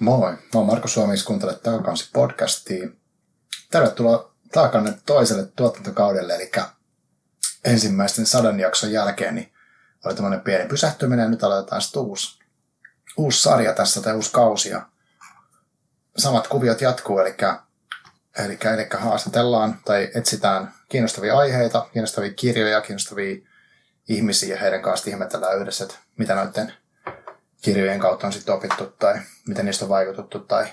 Moi, mä oon Marko Suomi, kuuntelet Taakansi podcastia. Tervetuloa Taakanne toiselle tuotantokaudelle, eli ensimmäisten sadan jakson jälkeen niin oli tämmöinen pieni pysähtyminen ja nyt aloitetaan sitten uusi, uusi sarja tässä tai uusi kausi. Ja samat kuviot jatkuu, eli, eli, eli haastatellaan tai etsitään kiinnostavia aiheita, kiinnostavia kirjoja, kiinnostavia ihmisiä ja heidän kanssa ihmetellään yhdessä, että mitä noiden kirjojen kautta on sitten opittu tai miten niistä on vaikutettu tai,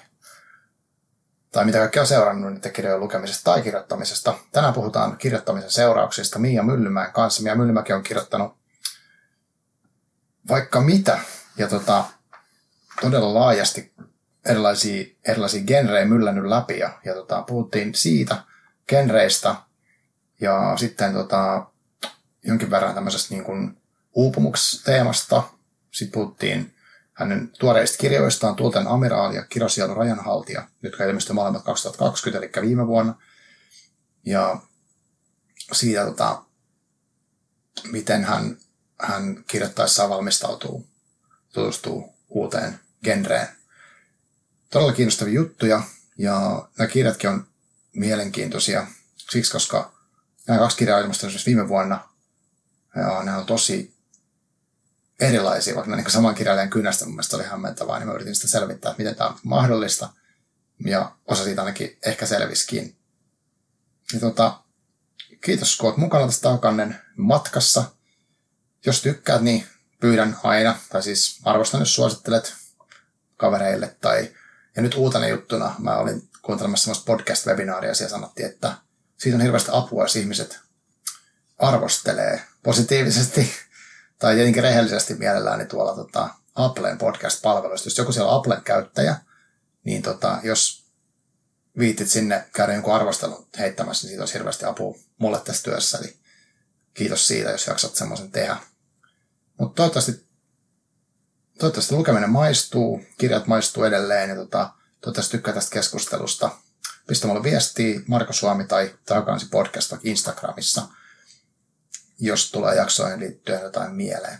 tai mitä kaikkea on seurannut niiden kirjojen lukemisesta tai kirjoittamisesta. Tänään puhutaan kirjoittamisen seurauksista Miia Myllymäen kanssa. Miia Myllymäki on kirjoittanut vaikka mitä ja tota, todella laajasti erilaisia, erilaisia genrejä myllännyt läpi ja, ja tota, puhuttiin siitä genreistä ja sitten tota, jonkin verran tämmöisestä niin kuin uupumuksteemasta. Sitten puhuttiin hänen tuoreista kirjoistaan Tuulten amiraali ja Kirosielu rajanhaltija, jotka ilmestyivät molemmat 2020, eli viime vuonna. Ja siitä, tota, miten hän, hän kirjoittaessaan valmistautuu, tutustuu uuteen genreen. Todella kiinnostavia juttuja, ja nämä kirjatkin on mielenkiintoisia siksi, koska nämä kaksi kirjaa ilmestyivät viime vuonna, ja ne on tosi erilaisia, vaikka niin saman kirjailijan kynästä mun mielestä oli hämmentävää, niin mä yritin sitä selvittää, että miten tämä on mahdollista. Ja osa siitä ainakin ehkä selviskin. Ja tota, kiitos kun olet mukana tässä Takannen matkassa. Jos tykkäät, niin pyydän aina, tai siis arvostan, jos suosittelet kavereille. Tai, ja nyt uutena juttuna mä olin kuuntelemassa semmoista podcast-webinaaria ja sanottiin, että siitä on hirveästi apua, jos ihmiset arvostelee positiivisesti tai tietenkin rehellisesti mielellään niin tuolla tota, Applen podcast-palveluista. Jos joku siellä on Applen käyttäjä, niin tota, jos viitit sinne käydä jonkun arvostelun heittämässä, niin siitä olisi hirveästi apua mulle tässä työssä. Eli kiitos siitä, jos jaksat semmoisen tehdä. Mutta toivottavasti, toivottavasti lukeminen maistuu, kirjat maistuu edelleen ja tota, toivottavasti tykkää tästä keskustelusta. Pistä mulle viestiä Marko Suomi tai Takaansi podcast Instagramissa – jos tulee jaksoihin liittyen jotain mieleen.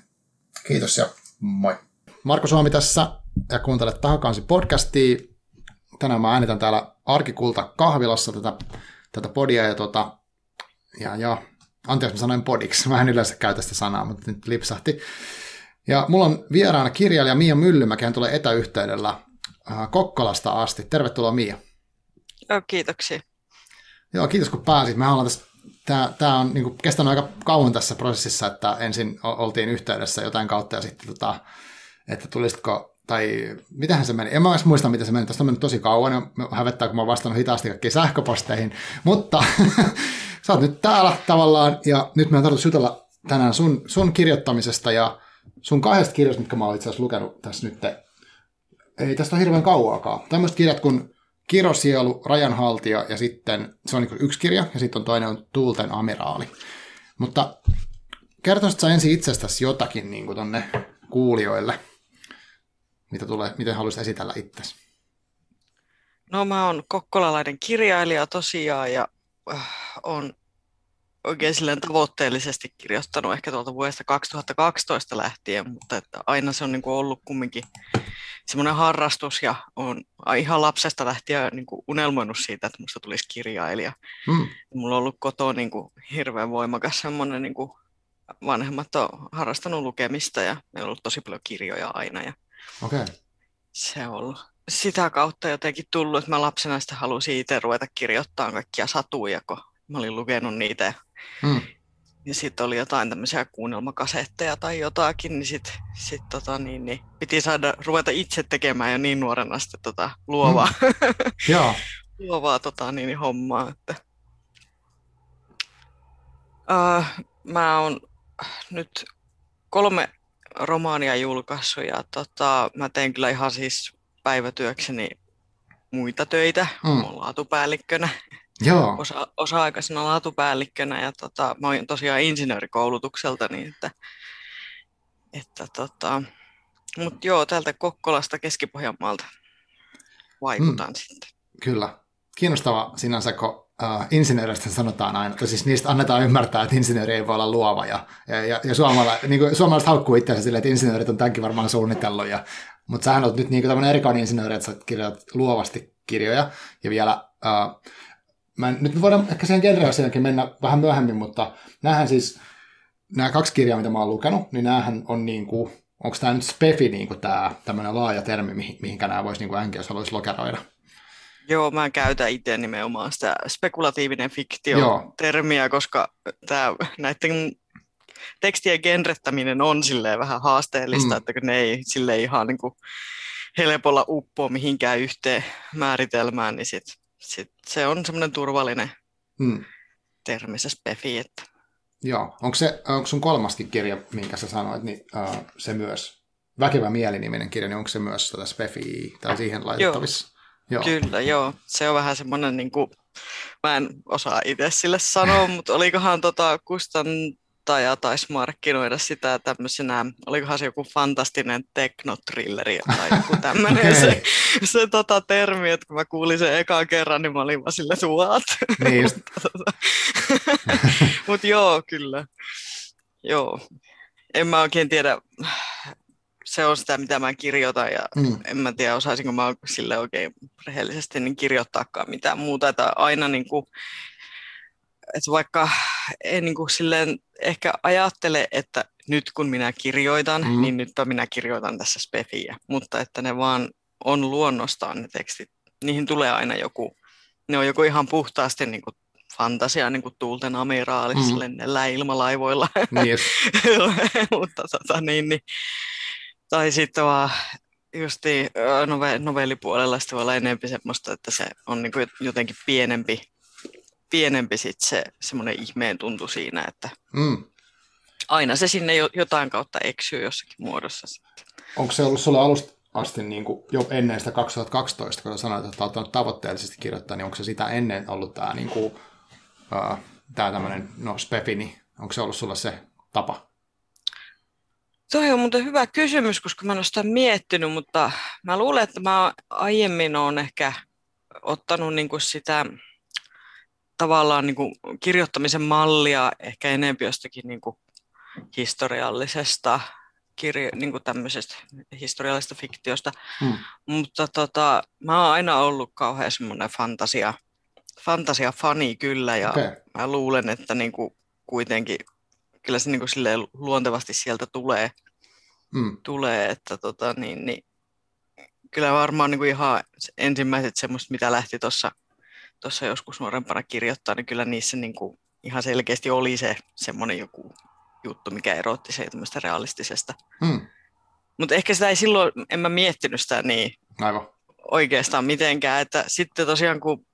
Kiitos ja moi. Marko Suomi tässä ja kuuntelet Tahakansi podcastia. Tänään mä äänitän täällä Arkikulta kahvilassa tätä, tätä podia ja, tota, ja, ja anteeksi mä sanoin podiksi, mä en yleensä käytä sitä sanaa, mutta nyt lipsahti. Ja mulla on vieraana kirjailija Mia Myllymäki, hän tulee etäyhteydellä äh, Kokkolasta asti. Tervetuloa Mia. Joo, kiitoksia. Joo, kiitos kun pääsit. Me ollaan tässä tämä, tämä on niin kestänyt aika kauan tässä prosessissa, että ensin oltiin yhteydessä jotain kautta ja sitten, tota, että tulisitko, tai mitähän se meni, en mä edes muista, mitä se meni, tästä on mennyt tosi kauan, ja hävettää, kun mä oon vastannut hitaasti kaikkiin sähköposteihin, mutta sä oot nyt täällä tavallaan, ja nyt meidän tarvitsisi jutella tänään sun, sun kirjoittamisesta ja sun kahdesta kirjasta, mitkä mä oon itse asiassa lukenut tässä nyt, ei tästä ole hirveän kauaakaan. Tämmöiset kirjat kuin Kirosielu, Rajanhaltija ja sitten se on niin yksi kirja ja sitten on toinen on Tuulten amiraali. Mutta kertoisitko sä ensin itsestäsi jotakin niin kuin tonne kuulijoille, mitä tulee, miten haluaisit esitellä itsesi? No mä oon kokkolalainen kirjailija tosiaan ja äh, on oikein silleen tavoitteellisesti kirjoittanut ehkä tuolta vuodesta 2012 lähtien, mutta että aina se on niin kuin ollut kumminkin semmoinen harrastus ja on ihan lapsesta lähtien niin kuin unelmoinut siitä, että musta tulisi kirjailija. Hmm. Mulla on ollut kotoa niin kuin hirveän voimakas semmoinen, niin kuin vanhemmat on harrastanut lukemista ja meillä on ollut tosi paljon kirjoja aina. Ja okay. Se on ollut sitä kautta jotenkin tullut, että mä lapsena sitä halusin itse ruveta kirjoittamaan kaikkia satuja, kun mä olin lukenut niitä ja Ja sitten oli jotain tämmöisiä kuunnelmakasetteja tai jotakin, niin sitten sit, tota, niin, niin, piti saada ruveta itse tekemään jo niin nuorena sitten tota, luovaa, hmm. luovaa tota, niin, niin, hommaa. Että. Uh, mä oon nyt kolme romaania julkaissut ja tota, mä teen kyllä ihan siis päivätyökseni muita töitä. Mm. Oon laatupäällikkönä Joo. Osa, osa-aikaisena laatupäällikkönä ja tota, mä oon tosiaan insinöörikoulutukselta, niin että, että tota, mutta joo, täältä Kokkolasta Keski-Pohjanmaalta vaikutan mm, sitten. Kyllä. Kiinnostava sinänsä, kun uh, insinööristä sanotaan aina, että siis niistä annetaan ymmärtää, että insinööri ei voi olla luova. Ja, ja, ja, ja suomala, niin kuin, suomalaiset haukkuu itseänsä silleen, että insinöörit on tämänkin varmaan suunnitellut ja Mutta sähän olet nyt niin tämmöinen erikoinen insinööri, että sä kirjoitat luovasti kirjoja, ja vielä, uh, mä en, nyt me voidaan ehkä siihen genreasiaankin mennä vähän myöhemmin, mutta näähän siis, nämä kaksi kirjaa, mitä mä oon lukenut, niin näähän on niin kuin, onko tämä nyt spefi niin kuin tämä tämmöinen laaja termi, mihin, mihinkä nämä voisi niin kuin jos haluaisi lokeroida? Joo, mä käytän itse nimenomaan sitä spekulatiivinen fiktio-termiä, koska tämä, näiden tekstien genrettäminen on silleen vähän haasteellista, mm. että kun ne ei sille ihan niin kuin helpolla uppoa mihinkään yhteen määritelmään, niin sit, sit se on semmoinen turvallinen mm. termi se spefi. Että... Joo, onko, se, onko sun kolmaskin kirja, minkä sä sanoit, niin uh, se myös, Väkevä mieliniminen kirja, niin onko se myös tätä spefi tai siihen laitettavissa? Joo. Joo. Kyllä, joo. Se on vähän semmoinen, niin kuin, mä en osaa itse sille sanoa, mutta olikohan tota Kustan ja taisi markkinoida sitä tämmöisenä, olikohan se joku fantastinen teknotrilleri tai joku tämmöinen okay. se, se tota termi, että kun mä kuulin sen ekan kerran, niin mä olin vaan sille, what? Niin Mutta joo, kyllä. Joo. En mä oikein tiedä, se on sitä, mitä mä kirjoitan ja mm. en mä tiedä, osaisinko mä sille oikein rehellisesti niin kirjoittaakaan mitään muuta, että aina niin kuin, että vaikka en niin kuin silleen ehkä ajattele, että nyt kun minä kirjoitan, mm. niin nytpä minä kirjoitan tässä spefiä, mutta että ne vaan on luonnostaan ne tekstit. Niihin tulee aina joku, ne on joku ihan puhtaasti niin kuin fantasia niin kuin tuulten amiraalissa mm. lennellä ilmalaivoilla. Niin. mutta tota, niin, niin. Tai sitten vaan justi novellipuolella sitten voi olla enemmän semmoista, että se on niin kuin jotenkin pienempi pienempi sit se semmoinen ihmeen tuntu siinä, että mm. aina se sinne jotain kautta eksyy jossakin muodossa sitten. Onko se ollut sulle alusta asti niin kuin jo ennen sitä 2012, kun sanoit, että olet tavoitteellisesti kirjoittaa, niin onko se sitä ennen ollut tämä niin kuin, uh, tämä tämmöinen no, spefini, niin onko se ollut sulle se tapa? Tuo on muuten hyvä kysymys, koska mä en ole sitä miettinyt, mutta mä luulen, että mä aiemmin olen ehkä ottanut niin kuin sitä tavallaan niin kuin kirjoittamisen mallia ehkä enempi jostakin niin kuin historiallisesta kirjo, niin kuin tämmöisestä historiallisesta fiktiosta, hmm. mutta tota, mä oon aina ollut kauhean semmoinen fantasia, fantasia-fani kyllä, ja okay. mä luulen, että niin kuin kuitenkin kyllä se niin kuin luontevasti sieltä tulee, hmm. tulee että tota, niin, niin, kyllä varmaan niin kuin ihan ensimmäiset semmoista, mitä lähti tuossa tuossa joskus nuorempana kirjoittaa, niin kyllä niissä niin kuin ihan selkeästi oli se semmoinen joku juttu, mikä erotti se tämmöistä realistisesta. Hmm. Mutta ehkä sitä ei silloin, en mä miettinyt sitä niin Aivan. oikeastaan mitenkään, että sitten tosiaan kun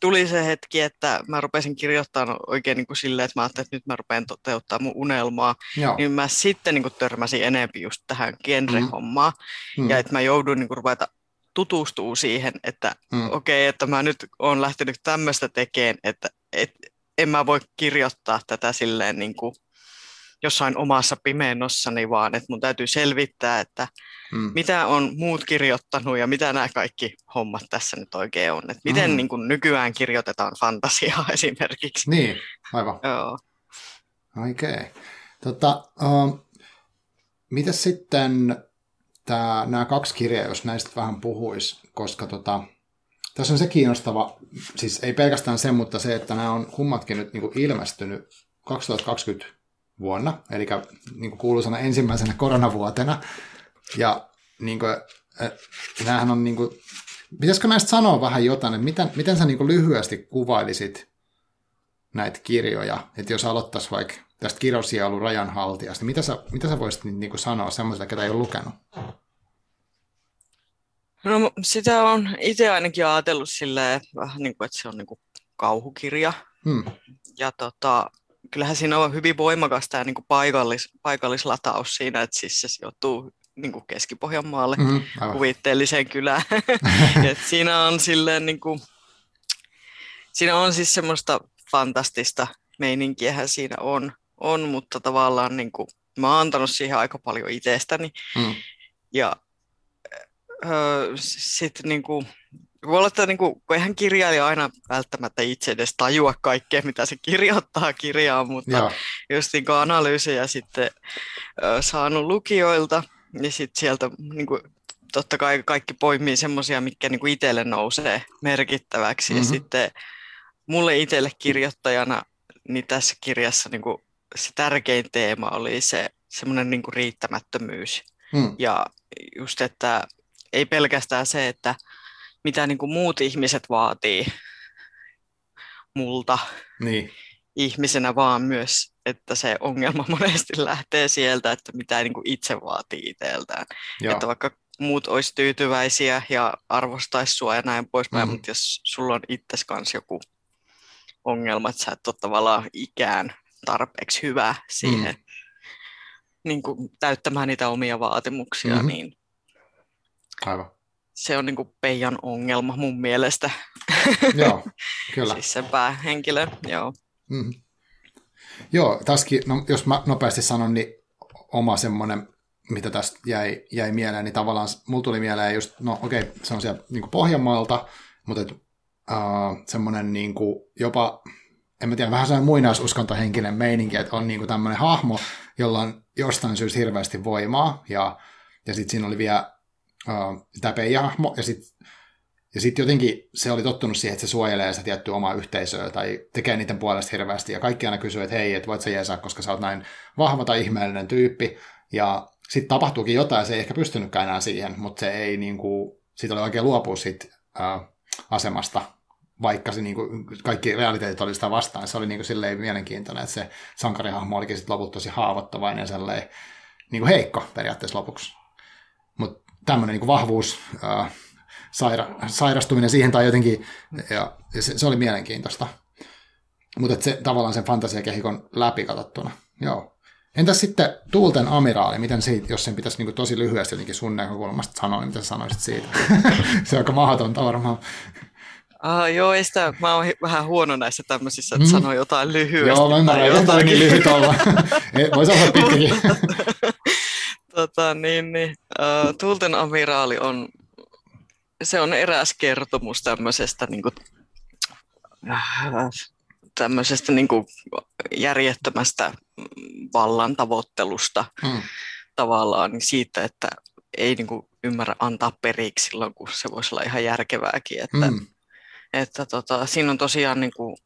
tuli se hetki, että mä rupesin kirjoittamaan oikein niin kuin silleen, että mä ajattelin, että nyt mä rupean toteuttamaan mun unelmaa, Joo. niin mä sitten niin kuin törmäsin enemmän just tähän genre-hommaan, mm. mm. ja että mä joudun niin kuin ruveta tutustuu siihen, että mm. okei, okay, että mä nyt olen lähtenyt tämmöistä tekemään, että et, en mä voi kirjoittaa tätä silleen niin kuin jossain omassa pimennossani, vaan että mun täytyy selvittää, että mm. mitä on muut kirjoittanut ja mitä nämä kaikki hommat tässä nyt oikein on. Että miten mm. niin kuin nykyään kirjoitetaan fantasiaa esimerkiksi. Niin, aivan. Joo. Oikein. Okay. Tota, uh, mitä sitten tämä, nämä kaksi kirjaa, jos näistä vähän puhuisi, koska tota, tässä on se kiinnostava, siis ei pelkästään se, mutta se, että nämä on kummatkin nyt niin kuin ilmestynyt 2020 vuonna, eli niin kuin kuuluisana ensimmäisenä koronavuotena, ja niin kuin, näähän on niin kuin, pitäisikö näistä sanoa vähän jotain, että miten, miten sä niin kuin lyhyesti kuvailisit näitä kirjoja, että jos aloittaisi vaikka tästä kirjosielun rajan haltijasta. Mitä sä, mitä sä voisit niin kuin sanoa semmoiselle, ketä ei ole lukenut? No sitä on itse ainakin ajatellut silleen, vähän niin kuin, että se on niin kuin kauhukirja. Hmm. Ja tota, kyllähän siinä on hyvin voimakas tämä niin kuin paikallis, paikallislataus siinä, että siis se sijoittuu niin kuin Keski-Pohjanmaalle mm, kuvitteelliseen kylään. Et siinä on silleen niin kuin, siinä on siis semmoista fantastista meininkiä siinä on on, mutta tavallaan niin kuin, mä oon antanut siihen aika paljon itsestäni. Mm. Ja öö, sitten niin kuin, voi olla, että niin kuin, kun eihän kirjailija aina välttämättä itse edes tajua kaikkea, mitä se kirjoittaa kirjaan, mutta Joo. just niin analyysejä sitten ö, saanut lukijoilta, niin sitten sieltä niin kuin, totta kai kaikki poimii semmoisia, mikä niin kuin itselle nousee merkittäväksi. Mm-hmm. Ja sitten mulle itselle kirjoittajana, niin tässä kirjassa niin kuin se tärkein teema oli se semmoinen niin riittämättömyys. Mm. Ja just, että ei pelkästään se, että mitä niin kuin muut ihmiset vaatii multa niin. ihmisenä, vaan myös, että se ongelma monesti lähtee sieltä, että mitä niin kuin itse vaatii itseltään. Joo. Että vaikka muut olisi tyytyväisiä ja arvostaisi sua ja näin poispäin, mm-hmm. mutta jos sulla on itses kanssa joku ongelma, että sä et ole tavallaan ikään tarpeeksi hyvä siihen mm. niin kuin täyttämään niitä omia vaatimuksia, mm-hmm. niin Aivan. se on niin kuin Peijan ongelma mun mielestä. Joo, kyllä. siis sen päähenkilö, joo. Mm-hmm. Joo, tässäkin, no, jos mä nopeasti sanon, niin oma semmoinen, mitä tästä jäi, jäi mieleen, niin tavallaan mulla tuli mieleen just, no okei, okay, se on siellä niin Pohjanmaalta, mutta et, uh, semmoinen niin kuin, jopa, en mä tiedä, vähän sellainen muinaisuskontohenkinen meininki, että on niin kuin tämmöinen hahmo, jolla on jostain syystä hirveästi voimaa, ja, ja sitten siinä oli vielä uh, tämä peijahmo, ja sitten ja sitten jotenkin se oli tottunut siihen, että se suojelee sitä tiettyä omaa yhteisöä tai tekee niiden puolesta hirveästi. Ja kaikki aina kysyy, että hei, että voit sä jeesaa, koska sä oot näin vahva tai ihmeellinen tyyppi. Ja sitten tapahtuukin jotain, se ei ehkä pystynytkään enää siihen, mutta se ei niin kuin, siitä oli oikein luopua siitä uh, asemasta, vaikka se niin kuin, kaikki realiteetit oli sitä vastaan. Se oli niin kuin, silleen mielenkiintoinen, että se sankarihahmo olikin sitten loput tosi haavoittavainen ja niin kuin heikko periaatteessa lopuksi. Mutta tämmöinen niin vahvuus uh, saira, sairastuminen siihen tai jotenkin, ja se, se oli mielenkiintoista. Mutta se tavallaan sen fantasiakehikon läpi katsottuna. Joo. Entäs sitten Tuulten amiraali, miten siitä, jos sen pitäisi niin tosi lyhyesti jotenkin sun näkökulmasta sanoa, niin mitä sanoisit siitä? se on aika mahdotonta varmaan. Ah, joo, ei sitä, mä oon vähän huono näissä tämmöisissä, että mm. sanoo jotain lyhyesti. Joo, mä ymmärrän, jotain niin lyhyt olla. Voisi olla pitkäkin. tota, niin, niin. Uh, Tuulten amiraali on se on eräs kertomus tämmöisestä, niin kuin, tämmöisestä niin kuin järjettömästä vallan tavoittelusta mm. tavallaan niin siitä, että ei niin kuin, ymmärrä antaa periksi silloin, kun se voisi olla ihan järkevääkin. Että, mm. Että tota, siinä on tosiaan niin kuin,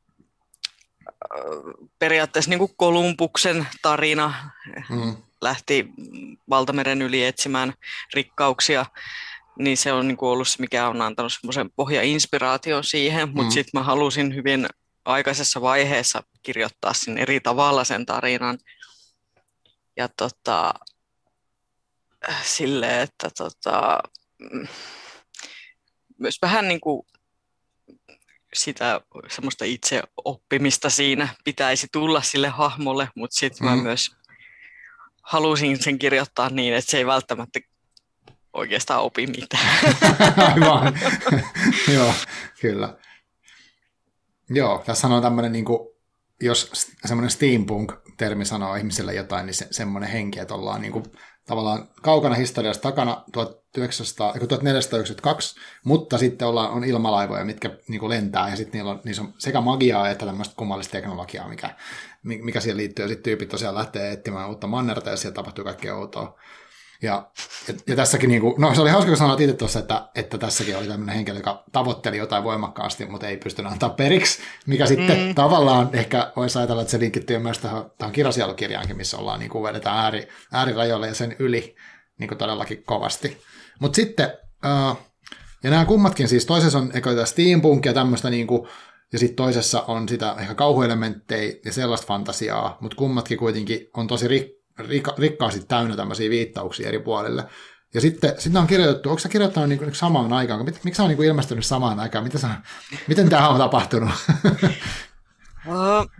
periaatteessa niin kuin Kolumbuksen tarina. Mm. Lähti valtameren yli etsimään rikkauksia niin se on niin kuin ollut se, mikä on antanut semmoisen pohjainspiraation siihen, mutta mm. sitten mä halusin hyvin aikaisessa vaiheessa kirjoittaa sen eri tavalla sen tarinan. Ja tota, sille, että tota, myös vähän niin kuin sitä semmoista itse oppimista siinä pitäisi tulla sille hahmolle, mutta sitten mm. mä myös halusin sen kirjoittaa niin, että se ei välttämättä oikeastaan opi mitään. Aivan. Joo, kyllä. Joo, tässä on tämmöinen, niin kuin, jos semmoinen steampunk-termi sanoo ihmiselle jotain, niin se, semmoinen henki, että ollaan niin kuin, tavallaan kaukana historiasta takana 1900, 1492, mutta sitten ollaan, on ilmalaivoja, mitkä niin lentää, ja sitten niillä on, niissä on sekä magiaa että tämmöistä kummallista teknologiaa, mikä, mikä siihen liittyy, ja sitten tyypit tosiaan lähtee etsimään uutta mannerta, ja siellä tapahtuu kaikkea outoa. Ja, ja, ja tässäkin, niin kuin, no se oli hauska, kun sanoit itse tuossa, että, että tässäkin oli tämmöinen henkilö, joka tavoitteli jotain voimakkaasti, mutta ei pystynyt antaa periksi, mikä sitten mm. tavallaan ehkä voisi ajatella, että se linkittyy myös tähän, tähän kirjasielukirjaankin, missä ollaan niin kuin vedetään ääri, äärirajoille ja sen yli niin kuin todellakin kovasti. Mutta sitten, uh, ja nämä kummatkin siis, toisessa on ehkä steampunk ja tämmöistä niin kuin, ja sitten toisessa on sitä ehkä kauhuelementtejä ja sellaista fantasiaa, mutta kummatkin kuitenkin on tosi rik- rikka, rikkaasti täynnä tämmöisiä viittauksia eri puolille. Ja sitten, sitten on kirjoitettu, onko sä kirjoittanut niin kuin samaan aikaan, miksi sä on niin ilmestynyt samaan aikaan, miten, sä, miten tämä on tapahtunut? uh,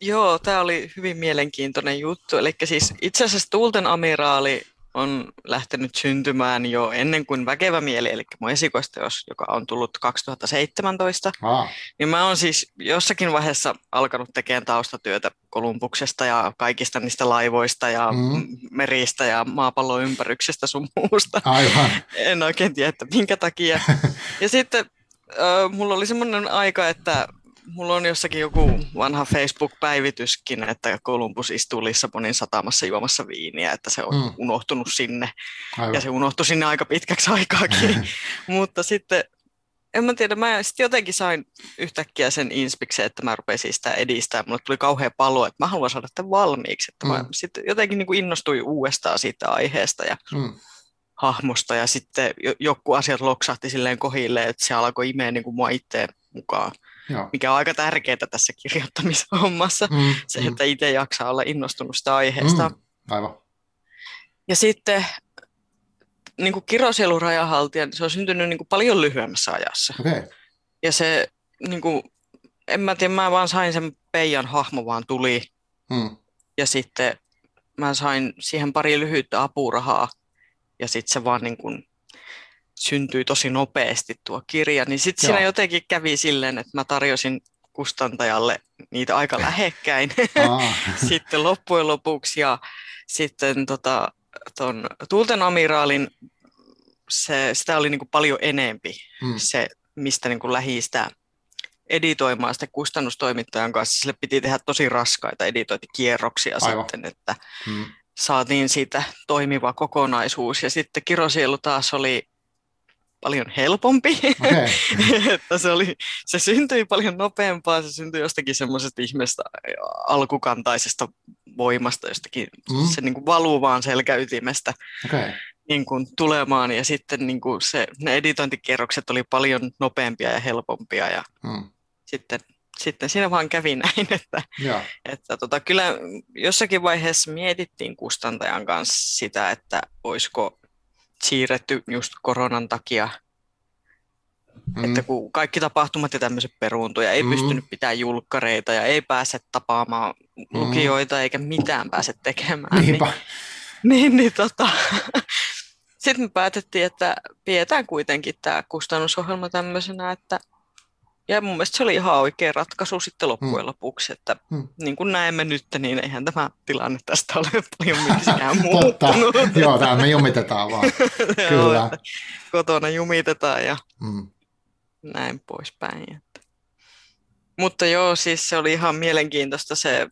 joo, tämä oli hyvin mielenkiintoinen juttu. Eli siis itse asiassa Tuulten amiraali on lähtenyt syntymään jo ennen kuin Väkevä mieli, eli mun esikoisteos, joka on tullut 2017. Ah. Niin mä oon siis jossakin vaiheessa alkanut tekemään taustatyötä Kolumbuksesta ja kaikista niistä laivoista ja mm. meristä ja maapallon ympäryksestä sun muusta. Aivan. En oikein tiedä, että minkä takia. ja sitten äh, mulla oli semmoinen aika, että mulla on jossakin joku vanha Facebook-päivityskin, että Columbus istuu Lissabonin satamassa juomassa viiniä, että se on mm. unohtunut sinne. Aivan. Ja se unohtui sinne aika pitkäksi aikaakin. Mutta sitten, en mä tiedä, mä sitten jotenkin sain yhtäkkiä sen inspiksen, että mä rupesin sitä edistää. Mulle tuli kauhea palo, että mä haluan saada tämän valmiiksi. Että mm. mä sitten jotenkin niin kuin innostuin uudestaan siitä aiheesta. Ja mm hahmosta ja sitten joku asiat loksahti silleen kohille, että se alkoi imeä niin kuin mua itse mukaan. Joo. mikä on aika tärkeää tässä kirjoittamishommassa, mm, se, mm. että itse jaksaa olla innostunut sitä aiheesta. Mm, aivan. Ja sitten niin kuin kirosielurajahaltija, niin se on syntynyt niin kuin paljon lyhyemmässä ajassa. Okay. Ja se, niin kuin, en mä tiedä, mä vaan sain sen Peijan hahmo vaan tuli. Mm. Ja sitten mä sain siihen pari lyhyttä apurahaa. Ja sitten se vaan niin kuin syntyi tosi nopeasti tuo kirja, niin sitten siinä jotenkin kävi silleen, että mä tarjosin kustantajalle niitä aika lähekkäin sitten loppujen lopuksi ja sitten tota, ton Tuulten amiraalin se, sitä oli niin kuin paljon enempi hmm. se, mistä niin kuin lähi sitä editoimaan sitten kustannustoimittajan kanssa. Sille piti tehdä tosi raskaita editointikierroksia Aivan. sitten, että hmm. saatiin siitä toimiva kokonaisuus. Ja sitten Kirosielu taas oli paljon helpompi. Okay. että se, oli, se syntyi paljon nopeampaa, se syntyi jostakin semmoisesta ihmeestä alkukantaisesta voimasta, jostakin mm. se niin kuin valuu vaan selkäytimestä okay. niin kuin tulemaan. Ja sitten niin kuin se, ne editointikierrokset oli paljon nopeampia ja helpompia. Ja mm. sitten, sitten siinä vaan kävi näin, että, yeah. että tota, kyllä jossakin vaiheessa mietittiin kustantajan kanssa sitä, että olisiko siirretty just koronan takia. Mm. Että kun kaikki tapahtumat ja tämmöiset peruuntuja, ei mm. pystynyt pitämään julkkareita ja ei pääse tapaamaan mm. lukijoita eikä mitään pääse tekemään. Niinpä. Niin, niin, niin tota, sitten me päätettiin, että pidetään kuitenkin tämä kustannusohjelma tämmöisenä, että ja mun mielestä se oli ihan oikea ratkaisu sitten loppujen hmm. lopuksi, että hmm. niin kuin näemme nyt, niin eihän tämä tilanne tästä ole paljon miksikään muuttunut. Joo, tämä me jumitetaan vaan. Kyllä. Joo, kotona jumitetaan ja hmm. näin poispäin. Että. Mutta joo, siis se oli ihan mielenkiintoista se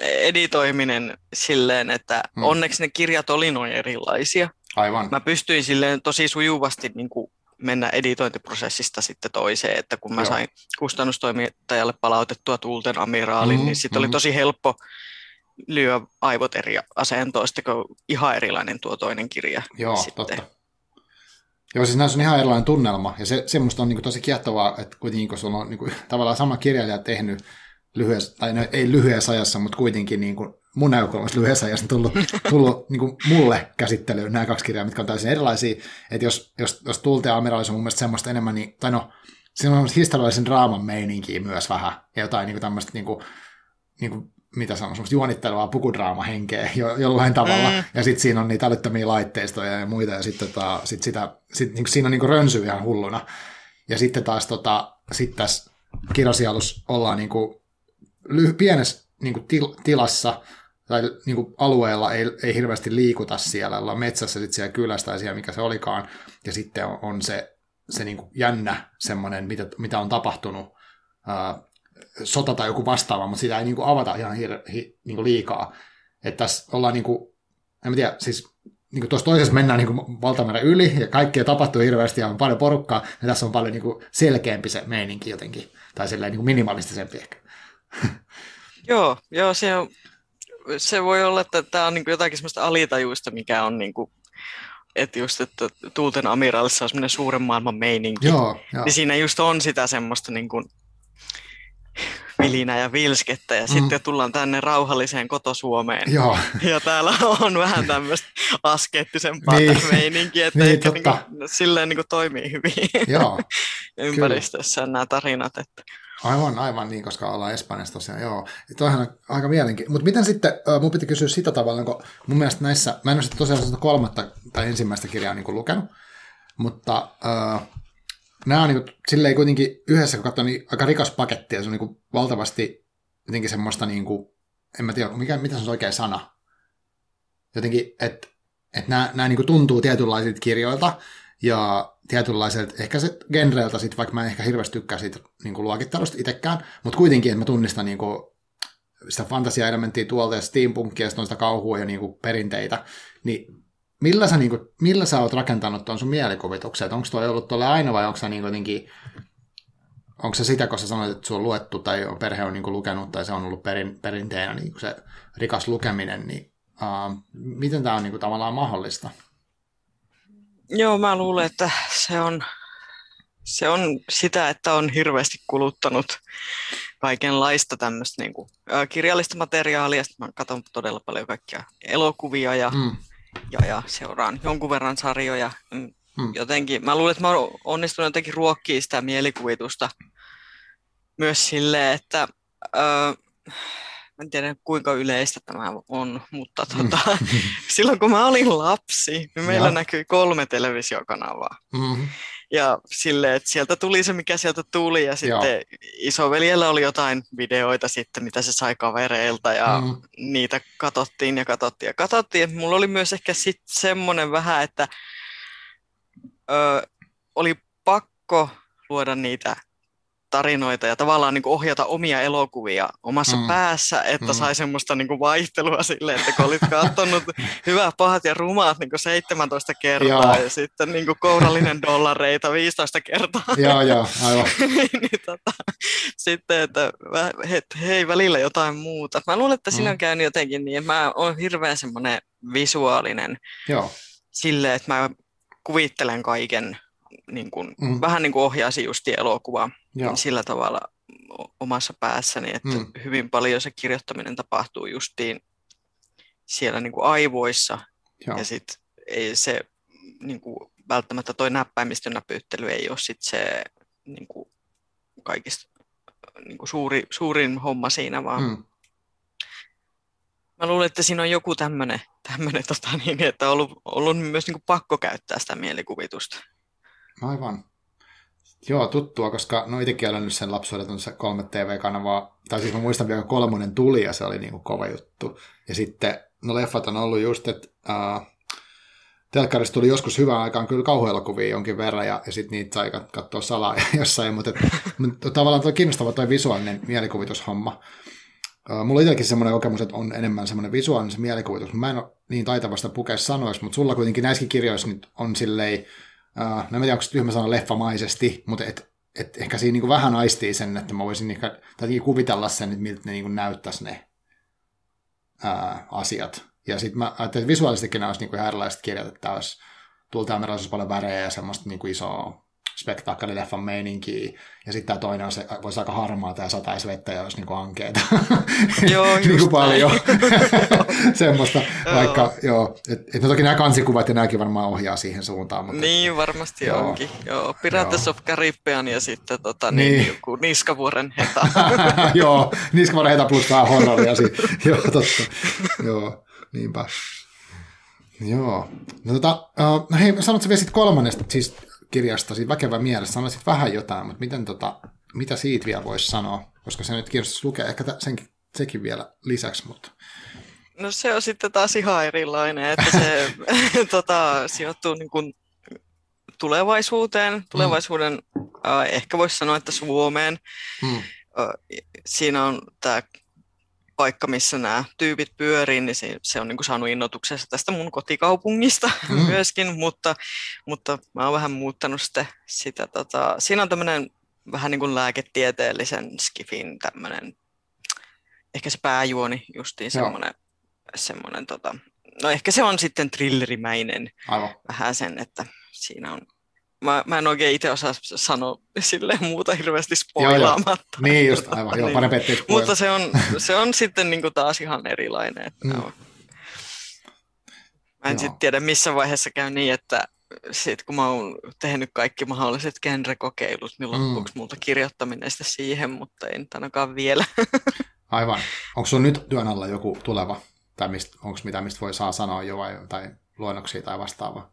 editoiminen silleen, että hmm. onneksi ne kirjat oli noin erilaisia. Aivan. Mä pystyin silleen tosi sujuvasti niin kuin mennä editointiprosessista sitten toiseen, että kun mä Joo. sain kustannustoimittajalle palautettua Tuulten amiraalin, mm, niin sitten mm. oli tosi helppo lyö aivot eri asentoista, kun ihan erilainen tuo toinen kirja. Joo, sitten. totta. Joo, siis näissä on ihan erilainen tunnelma, ja se, semmoista on niin kuin tosi kiehtovaa, että kuitenkin kun sulla on niin kuin, tavallaan sama kirjailija tehnyt lyhyessä, tai no, ei lyhyessä ajassa, mutta kuitenkin niin kuin mun näkökulmasta lyhyessä ajassa tullut, tullut niin kuin mulle käsittelyyn nämä kaksi kirjaa, mitkä on täysin erilaisia. Että jos, jos, jos Tulte ja Amiraalis on mun mielestä semmoista enemmän, niin, tai no, siinä on historiallisen draaman meininkiä myös vähän, ja jotain niin kuin tämmöistä, niin kuin, niin kuin, mitä sanoo, semmoista juonittelevaa pukudraamahenkeä jo, jollain tavalla, mm. ja sitten siinä on niitä älyttömiä laitteistoja ja muita, ja sitten tota, sit sitä, sit, niin siinä on niin kuin rönsy ihan hulluna. Ja sitten taas tota, sit tässä kirjasielussa ollaan niin kuin, lyhy- pienessä niin kuin til- tilassa, tai niin kuin alueella ei, ei hirveästi liikuta siellä, ollaan metsässä sitten siellä kylässä tai siellä, mikä se olikaan, ja sitten on, on se, se niin kuin jännä semmoinen, mitä, mitä on tapahtunut, ää, sota tai joku vastaava, mutta sitä ei niin kuin avata ihan hir, hi, niin kuin liikaa. Että tässä ollaan, niin kuin, en mä tiedä, siis niin tuossa toisessa mennään niin valtameren yli, ja kaikkea tapahtuu hirveästi, ja on paljon porukkaa, ja tässä on paljon niin kuin selkeämpi se meininki jotenkin, tai niin kuin minimalistisempi ehkä. Joo, joo, se on se voi olla, että tämä on niin kuin jotakin sellaista alitajuista, mikä on niin kuin, että just, että Tuulten amiraalissa on semmoinen suuren maailman meininki. Joo, joo. Niin siinä just on sitä semmoista niin kuin vilinä ja vilskettä ja mm. sitten tullaan tänne rauhalliseen kotosuomeen. Joo. Ja täällä on vähän tämmöistä askeettisempaa niin. meininkiä, että niin, niin kuin, silleen niin kuin toimii hyvin Joo, ympäristössä nämä tarinat. Että. Aivan, aivan niin, koska ollaan Espanjassa tosiaan, joo. Toihan on aika mielenkiintoista. Mutta miten sitten, äh, mun piti kysyä sitä tavalla, kun mun mielestä näissä, mä en ole sitten tosiaan sitä kolmatta tai ensimmäistä kirjaa niin kuin lukenut, mutta äh, nämä on niin kuin, silleen kuitenkin yhdessä, kun katsoo, niin aika rikas paketti, ja se on niin kuin valtavasti jotenkin semmoista, niin kuin, en mä tiedä, mikä, mitä se on oikea sana. Jotenkin, että että nämä, nämä niin kuin tuntuu tietynlaisilta kirjoilta, ja tietynlaiselta, ehkä se genreiltä sit, vaikka mä en ehkä hirveästi tykkää siitä niin kuin luokittelusta itsekään, mutta kuitenkin, että mä tunnistan niin kuin, sitä fantasia-elementtiä tuolta ja steampunkia ja sitä kauhua ja niin kuin perinteitä, niin millä sä, niin kuin, millä sä oot rakentanut tuon sun mielikuvituksen? Onko toi ollut tuolle aina vai onko sä niin jotenkin, onko se sitä, kun sä sanoit, että sun on luettu tai perhe on niin kuin lukenut tai se on ollut perin, perinteenä niin kuin se rikas lukeminen, niin uh, miten tämä on niin kuin, tavallaan mahdollista? Joo, mä luulen, että se on, se on sitä, että on hirveästi kuluttanut kaikenlaista tämmöistä niin kuin, kirjallista materiaalia. Sitten mä katson todella paljon kaikkia elokuvia ja, mm. ja, ja seuraan jonkun verran sarjoja. Mm. Jotenkin, mä luulen, että mä oon onnistunut jotenkin ruokkimaan sitä mielikuvitusta myös silleen, että ö, en tiedä kuinka yleistä tämä on, mutta tuota, silloin kun mä olin lapsi, niin meillä ja. näkyi kolme televisiokanavaa. Mm-hmm. Ja sille, että sieltä tuli se, mikä sieltä tuli, ja sitten Joo. isoveljellä oli jotain videoita sitten, mitä se sai kavereilta, ja mm. niitä katsottiin ja katsottiin ja katsottiin. mulla oli myös ehkä sitten semmoinen vähän, että ö, oli pakko luoda niitä tarinoita ja tavallaan niin kuin ohjata omia elokuvia omassa mm. päässä, että mm. sai semmoista niin kuin vaihtelua silleen, että kun olit katsonut hyvää, pahat ja rumaat niin kuin 17 kertaa ja sitten niin kuin kourallinen dollareita 15 kertaa. Joo, joo, aivan. niin, tota, sitten, että hei, välillä jotain muuta. Mä luulen, että siinä mm. on käynyt jotenkin niin, että mä oon hirveän semmoinen visuaalinen Joo. silleen, että mä kuvittelen kaiken niin kuin, mm. vähän niin kuin ohjasi just elokuvaa niin sillä tavalla omassa päässäni, että mm. hyvin paljon se kirjoittaminen tapahtuu justiin siellä niin kuin aivoissa Joo. ja sitten ei se niin kuin, välttämättä toi näppäimistön näpyyttely ei ole sit se niin kuin, kaikista niin kuin suuri, suurin homma siinä, vaan mm. mä luulen, että siinä on joku tämmöinen, tota, niin, että on ollut, ollut myös niin kuin pakko käyttää sitä mielikuvitusta. Aivan. Joo, tuttua, koska no itsekin olen nyt sen lapsuuden se kolme TV-kanavaa, tai siis mä muistan vielä kolmonen tuli ja se oli niinku kova juttu. Ja sitten, no leffat on ollut just, että uh, telkkarista tuli joskus hyvään aikaan kyllä kauhuelokuvia jonkin verran, ja, ja sitten niitä sai katsoa salaa jossain, mutta et, tavallaan tuo kiinnostava tuo visuaalinen mielikuvitushomma. Uh, mulla on itselläkin semmoinen kokemus, että on enemmän semmoinen visuaalinen se mielikuvitus. Mä en ole niin taitavasta pukea sanoisi, mutta sulla kuitenkin näissäkin kirjoissa nyt on silleen, Uh, no en tiedä, onko tyhmä sana leffamaisesti, mutta et, et ehkä siinä niin vähän aistii sen, että mä voisin ehkä, tai kuvitella sen, että miltä ne niin näyttäisi ne uh, asiat. Ja sitten mä ajattelin, että visuaalisestikin nämä olisi niin ihan erilaiset kirjat, että olisi tulta olisi paljon värejä ja semmoista niin isoa spektaakkelileffan meininkiä. Ja sitten tämä toinen on se, voisi aika harmaata ja sataisi vettä ja olisi niinku ankeeta. Joo, niin kuin paljon. Semmoista, vaikka joo. Et, et no toki nämä kansikuvat ja nämäkin varmaan ohjaa siihen suuntaan. Mutta niin, et, varmasti joo. onkin. Joo, Pirates joo. of Caribbean ja sitten tota, niin, niin. joku Niskavuoren heta. joo, Niskavuoren heta plus vähän horroria. joo, totta. joo, niinpä. Joo. No, tota, uh, no hei, sanotko vielä sitten kolmannesta, siis kirjasta, siitä väkevä mielessä, sanoisit vähän jotain, mutta miten tota, mitä siitä vielä voisi sanoa, koska se nyt kiinnostaisi lukea, ehkä senkin, sekin vielä lisäksi, mutta... No se on sitten taas ihan erilainen, että se tota, sijoittuu niin kuin tulevaisuuteen, tulevaisuuden, mm. äh, ehkä voisi sanoa, että Suomeen. Mm. Äh, siinä on tämä paikka, missä nämä tyypit pyörii, niin se, se on niin kuin saanut innotuksessa tästä mun kotikaupungista mm. myöskin, mutta, mutta mä oon vähän muuttanut sitä. sitä tota, siinä on tämmöinen vähän niin kuin lääketieteellisen skifin tämmöinen, ehkä se pääjuoni justiin semmoinen, semmoinen tota, no ehkä se on sitten thrillerimäinen Aivan. vähän sen, että siinä on Mä, mä en oikein itse osaa sanoa sille muuta hirveästi spoilaamatta. Joo, joo. Niin just, aivan. Joo, parempi, ettei Mutta se on, se on sitten niin kuin taas ihan erilainen. Että mm. Mä en sitten tiedä, missä vaiheessa käy niin, että sit kun mä oon tehnyt kaikki mahdolliset genrekokeilut, niin loppuksi mm. multa kirjoittaminen sitä siihen, mutta en ainakaan vielä. Aivan. Onko sun nyt työn alla joku tuleva, tai onko mitä, mistä voi saa sanoa jo, vai, tai luonnoksia tai vastaavaa?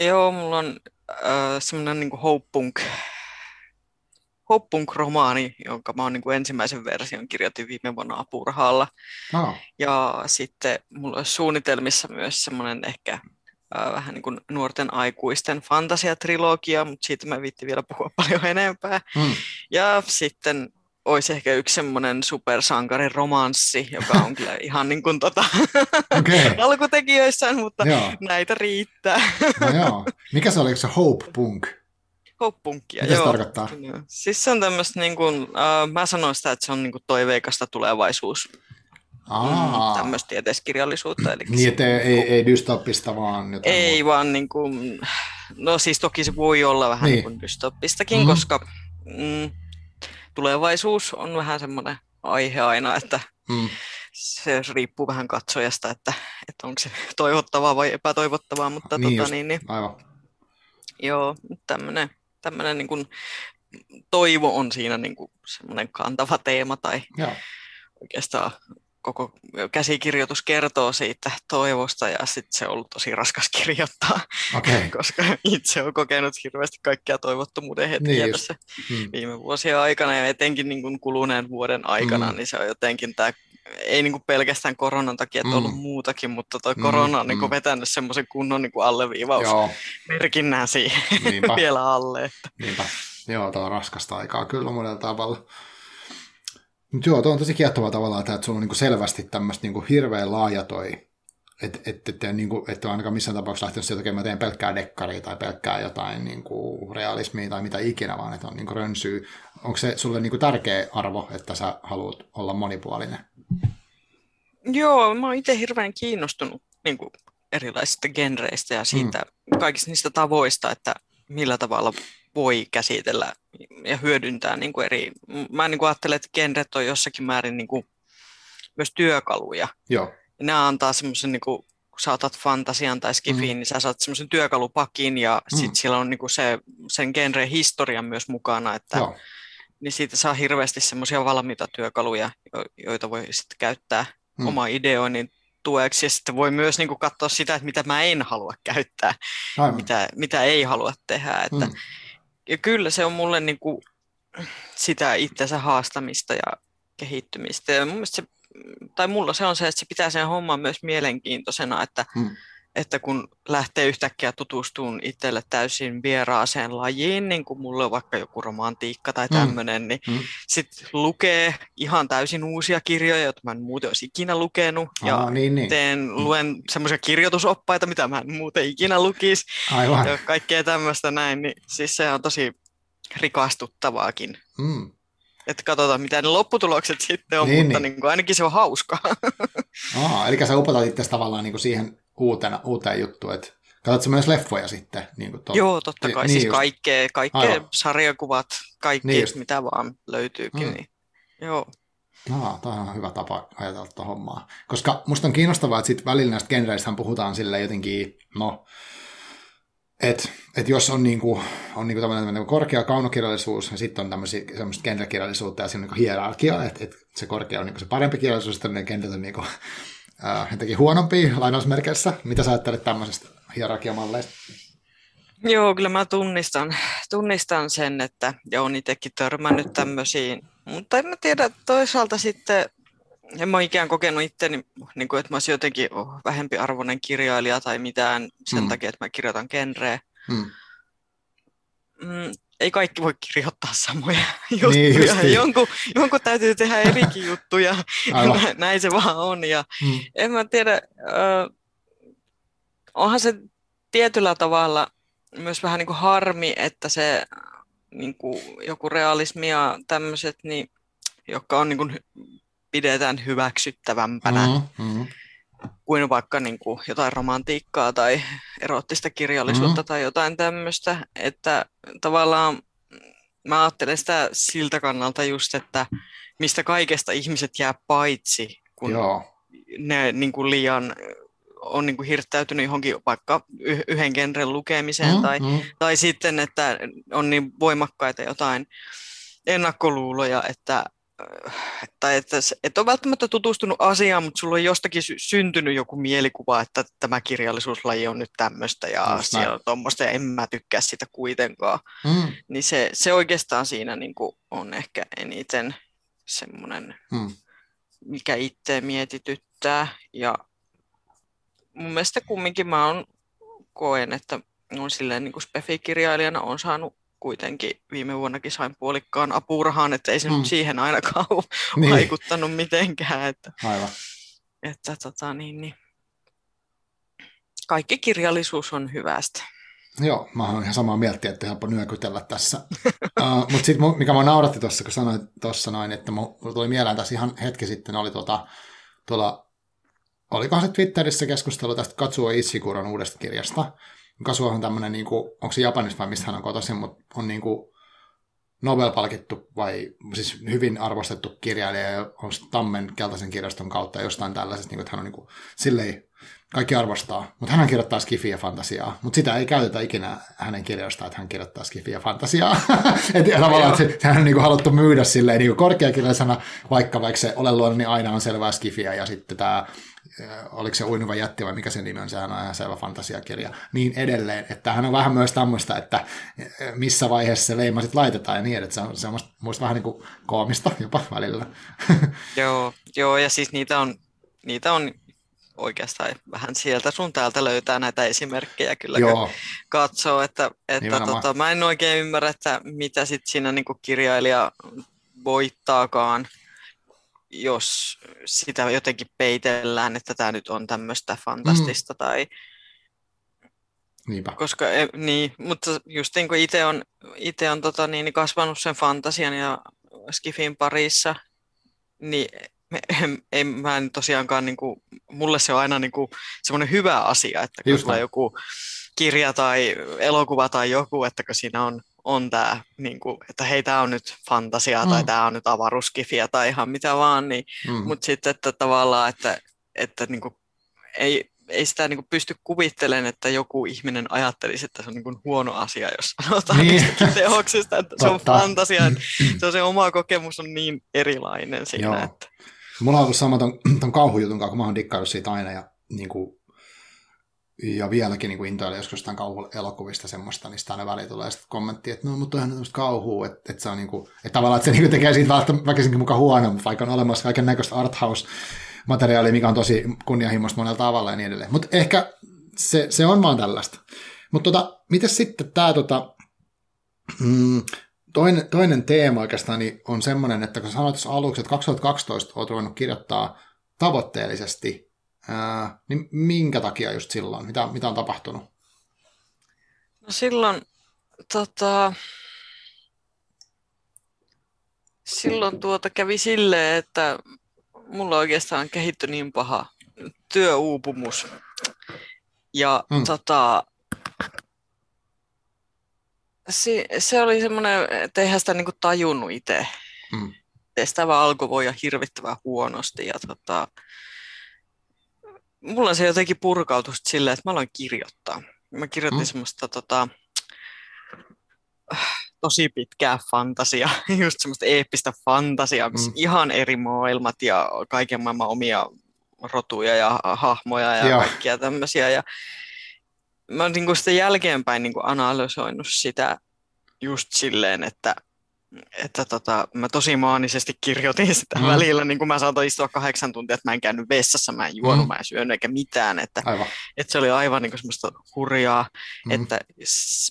Joo, mulla on äh, semmoinen niin hoppunk, hoppunk-romaani, jonka mä oon niin kuin ensimmäisen version kirjoitin viime vuonna apurahalla. Oh. Ja sitten mulla on suunnitelmissa myös semmoinen ehkä äh, vähän niin kuin nuorten aikuisten fantasiatrilogia, mutta siitä mä viitti vielä puhua paljon enempää. Mm. Ja sitten olisi ehkä yksi semmoinen supersankarin romanssi, joka on kyllä ihan niin kuin tota, Okei. alkutekijöissään, mutta Joo. näitä riittää. No joo. Mikä se oli, se Hope Punk? Hoppunkia, Mitä se joo. tarkoittaa? Joo. Siis se on tämmöistä, niin kuin, äh, mä sanoin sitä, että se on niin kuin toiveikasta tulevaisuus, Aa. mm, tämmöistä tieteiskirjallisuutta. Eli Niin, että ei, ei, ei dystopista, vaan jotain Ei muuta. vaan niin kuin, no siis toki se voi olla vähän Niin. niin. kuin dystoppistakin, Mhm. koska mm, tulevaisuus on vähän semmoinen aihe aina, että Mm. se riippuu vähän katsojasta, että, että onko se toivottavaa vai epätoivottavaa, mutta Niin niin, just. tota, niin, niin, Aivan. joo, tämmöinen, tämmöinen niin kuin, toivo on siinä niin kuin semmoinen kantava teema tai Joo. oikeastaan koko käsikirjoitus kertoo siitä toivosta ja sitten se on ollut tosi raskas kirjoittaa. Okay. koska itse olen kokenut hirveästi kaikkia toivottomuuden hetkiä Niin niin tässä Mm. viime vuosien aikana ja etenkin niin kuin kuluneen vuoden aikana, Mm. mm. niin se on jotenkin tämä, ei niin kuin pelkästään koronan takia, että on ollut Mm. muutakin, mutta tuo Mm, korona on niin mm. kuin vetänyt semmoisen kunnon niin kuin alleviivausmerkinnän Joo, siihen niinpä. vielä alle. Että. niinpä. Joo, tämä on raskasta aikaa kyllä monella tavalla. Mutta joo, tuo on tosi kiehtovaa tavallaan, että sulla on niinku selvästi tämmöistä niinku hirveän laaja toi, että et, et, niinku, et ainakaan missään tapauksessa lähtenyt sieltä, että mä teen pelkkää dekkaria tai pelkkää jotain niinku realismia tai mitä ikinä, vaan että on niinku rönsyy. Onko se sulle niinku tärkeä arvo, että sä haluat olla monipuolinen? Joo, mä oon itse hirveän kiinnostunut niin kuin erilaisista genreistä ja siitä mm. kaikista niistä tavoista, että millä tavalla voi käsitellä ja hyödyntää niin kuin eri... Mä niin kuin ajattelen, että genret on jossakin määrin niin kuin myös työkaluja. Joo, Ja nämä antaa semmoisen, niin kuin, kun sä otat fantasian tai skifiin, mm. niin sä saat semmoisen työkalupakin ja Mm. mm. sitten siellä on niin kuin se, sen genren historia myös mukana, että joo, niin siitä saa hirveästi semmoisia valmiita työkaluja, jo- joita voi sitten käyttää Mm. mm. oma ideoinnin tueksi. Ja sitten voi myös niin kuin katsoa sitä, että mitä mä en halua käyttää, aivan. mitä, mitä ei halua tehdä. Että, Mm. Ja kyllä se on mulle niin kuin sitä itsensä haastamista ja kehittymistä. Ja mun se, tai mulla se on se, että se pitää sen homman myös mielenkiintoisena, että, Mm. Että kun lähtee yhtäkkiä tutustumaan itselle täysin vieraaseen lajiin, niin kuin mulla on vaikka joku romantiikka tai Mm. tämmöinen, niin Mm. sitten lukee ihan täysin uusia kirjoja, joita mä en muuten olisi ikinä lukenut. Ja Aa, niin, niin. teen, luen semmoisia kirjoitusoppaita, mitä mä en muuten ikinä lukisi. Aivan. Ja kaikkea tämmöistä näin. Niin siis se on tosi rikastuttavaakin. Mm. Että katsotaan, mitä ne lopputulokset sitten on, Niin, mutta niin. niin. Niin ainakin se on hauskaa. Aa, eli sä upotat itse tavallaan niin kuin siihen uutena, uuteen juttuun, että katsotko myös leffoja sitten? Niin kuin tuolla? Joo, totta kai. Niin siis just. kaikkea, kaikkea Aivan. sarjakuvat, kaikki, Niin niin just. mitä vaan löytyykin. Mm. Niin. Joo. No, tämä on hyvä tapa ajatella tuota hommaa. Koska musta on kiinnostavaa, että sit välillä näistä genreistä puhutaan sille jotenkin, no, että et jos on, niinku, on niinku tämmöinen niinku korkea kaunokirjallisuus, ja sitten on tämmöisiä semmoista genrekirjallisuutta, ja siinä on niinku hierarkia, että et se korkea on niinku se parempi kirjallisuus, sitten ne genret on niinku, äh, jotenkin huonompia lainausmerkeissä. Mitä sä ajattelet tämmöisestä hierarkiamalleista? Joo, kyllä mä tunnistan, tunnistan sen, että ja on itsekin törmännyt tämmöisiin, mutta en mä tiedä, toisaalta sitten en mä ikään kokenut itteni, niin kuin, että mä olisin jotenkin vähempi arvoinen kirjailija tai mitään sen Mm. mm. takia, että mä kirjoitan genreä. Hmm. Mm, ei kaikki voi kirjoittaa samoja juttuja. Niin justiin. jonkun, jonkun täytyy tehdä erikin juttuja. Aivan. Nä- Näin se vaan on. Ja Hmm. en mä tiedä, äh, onhan se tietyllä tavalla myös vähän niin kuin harmi, että se niin kuin joku realismi ja tämmöiset, niin, jotka on niin kuin, pidetään hyväksyttävämpänä Mm, mm, kuin vaikka niin kuin jotain romantiikkaa tai erottista kirjallisuutta Mhm. tai jotain tämmöistä, että tavallaan mä ajattelen sitä siltä kannalta just, että mistä kaikesta ihmiset jää paitsi, kun Joo. ne niin kuin liian on niin kuin hirttäytynyt johonkin vaikka yhden genren lukemiseen Mm, tai, mm, tai sitten, että on niin voimakkaita jotain ennakkoluuloja, että tai että et ole välttämättä tutustunut asiaan, mutta sulla on jostakin sy- syntynyt joku mielikuva, että tämä kirjallisuuslaji on nyt tämmöistä ja siellä on tuommoista ja en mä tykkää sitä kuitenkaan. mm, Niin se, se oikeastaan siinä niin kuin on ehkä eniten semmoinen mm. mikä itse mietityttää. Ja mun mielestä kumminkin mä oon koen, että on silleen niin kuin spefikirjailijana on saanut kuitenkin viime vuonnakin sain puolikkaan apurahan, että ei se mm. siihen ainakaan ole niin. vaikuttanut mitenkään. Että, Aivan. Että, tota, niin, niin. Kaikki kirjallisuus on hyvästä. Joo, mä oon ihan samaa mieltä, että helppo nyökytellä tässä. uh, Mutta sitten mikä mä nauratti tuossa, kun sanoin tuossa noin, että mulla tuli mieleen tässä ihan hetki sitten, oli tuota, tuolla, olikohan se Twitterissä keskustelu tästä Katsuo Ishikuron uudesta kirjasta. Katsuo on tämmöinen, niin kuin, onko se Japanissa vai mistä hän on kotoisin, mutta on niin kuin Nobel-palkittu vai siis hyvin arvostettu kirjailija, on Tammen keltaisen kirjaston kautta jostain tällaisesta, niin kuin, että hän on niin kuin, silleen kaikki arvostaa, mutta hän kirjoittaa skifiä fantasiaa, mutta sitä ei käytetä ikinä hänen kirjoistaan, että hän kirjoittaa skifiä fantasiaa. että tavallaan että sehän on niin kuin haluttu myydä silleen niin korkeakirjallisena, vaikka vaikka se ole luonut, niin aina on selvää skifiä, ja sitten tämä oliko se Uinuva jätti vai mikä se nimi on, sehän on ihan selvä fantasiakirja, niin edelleen. Että hän on vähän myös tämmöistä, että missä vaiheessa se leima sitten laitetaan ja niin edelleen. Se on semmoista muista vähän niin kuin koomista jopa välillä. joo, joo, ja siis niitä on, niitä on oikeastaan vähän sieltä sun täältä löytää näitä esimerkkejä kyllä Joo. katsoo, että, että tota, mä en oikein ymmärrä, että mitä sitten siinä niin kirjailija voittaakaan, jos sitä jotenkin peitellään, että tämä nyt on tämmöistä fantastista mm. tai Niinpä. Koska, e, niin, mutta just niin kuin itse on, ite on tota, niin, kasvanut sen fantasian ja skifin parissa, niin en, en, mä en tosiaankaan, niin kuin, mulle se on aina niin kuin, semmoinen hyvä asia, että kun on joku kirja tai elokuva tai joku, että kun siinä on, on tämä, niin kuin, että hei, tämä on nyt fantasiaa mm. tai tämä on nyt avaruuskifiä tai ihan mitä vaan, niin, mm. mutta sitten, että tavallaan, että, että niin kuin, ei, ei sitä niin kuin pysty kuvittelemaan, että joku ihminen ajattelisi, että se on niin kuin huono asia, jos sanotaan niin. teoksista, että se on fantasia. Että se, on se oma kokemus on niin erilainen siinä. Joo. Että... Mulla on ollut sama ton, ton kauhujutun kanssa, kun mä oon dikkaillut siitä aina ja, niin kuin, ja vieläkin niin intoilla joskus jostain kauhuelokuvista semmoista, niin sitä aina väliin tulee sitten kommentti, että no, mutta on tämmöistä kauhua, että, että se on niin kuin, että tavallaan, että se niin tekee siitä väkisinkin mukaan huono, mutta vaikka on olemassa kaiken näköistä arthouse materiaalia, mikä on tosi kunnianhimoista monella tavalla ja niin edelleen. Mutta ehkä se, se on vaan tällaista. Mutta tota, miten sitten tämä tota, mm, toinen, toinen teema oikeastaan niin on semmoinen, että kun sanoit tuossa aluksi, että 2012 olet ruvennut kirjoittaa tavoitteellisesti, ää, niin minkä takia just silloin? Mitä, mitä on tapahtunut? No silloin, tota, silloin tuota kävi silleen, että mulla oikeastaan kehittyi niin paha työuupumus. Ja mm. tota, se, se oli semmoinen, että eihän sitä niinku tajunnut itse. Mm. Sitä vaan alkoi voida hirvittävän huonosti. Ja tota, mulla se jotenkin purkautui silleen, että mä aloin kirjoittaa. Mä kirjoitin mm. semmoista tota, tosi pitkää fantasia, just semmoista eeppistä fantasiaa, missä mm. ihan eri maailmat ja kaiken maailman omia rotuja ja hahmoja ja Joo. kaikkia tämmöisiä. Ja mä oon niin sitten jälkeenpäin niin analysoinut sitä just silleen, että että tota, mä tosi maanisesti kirjoitin sitä mm. välillä, niin kuin mä saatoin istua kahdeksan tuntia, että mä en käynyt vessassa, mä en juonut, mm. mä en syönyt eikä mitään, että, että se oli aivan niin semmoista hurjaa, mm. että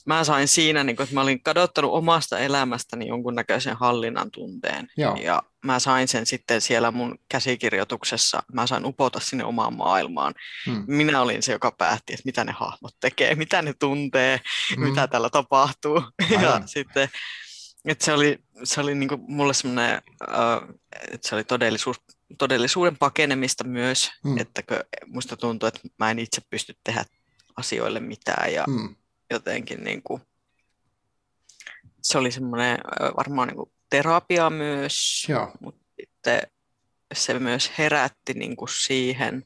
mä sain siinä, niin kuin, että mä olin kadottanut omasta elämästäni jonkunnäköisen hallinnan tunteen, Joo. ja mä sain sen sitten siellä mun käsikirjoituksessa, mä sain upota sinne omaan maailmaan. Mm. Minä olin se, joka päätti, että mitä ne hahmot tekee, mitä ne tuntee, mm. mitä täällä tapahtuu, Aivan. ja sitten et se oli, se oli niinku mulle semmoinen, uh, että se oli todellisuus, todellisuuden pakenemista myös, mm. että musta tuntuu, että mä en itse pysty tehdä asioille mitään ja mm. jotenkin niinku, se oli semmoinen varmaan niinku terapia myös, Joo. mutta sitten se myös herätti niinku siihen,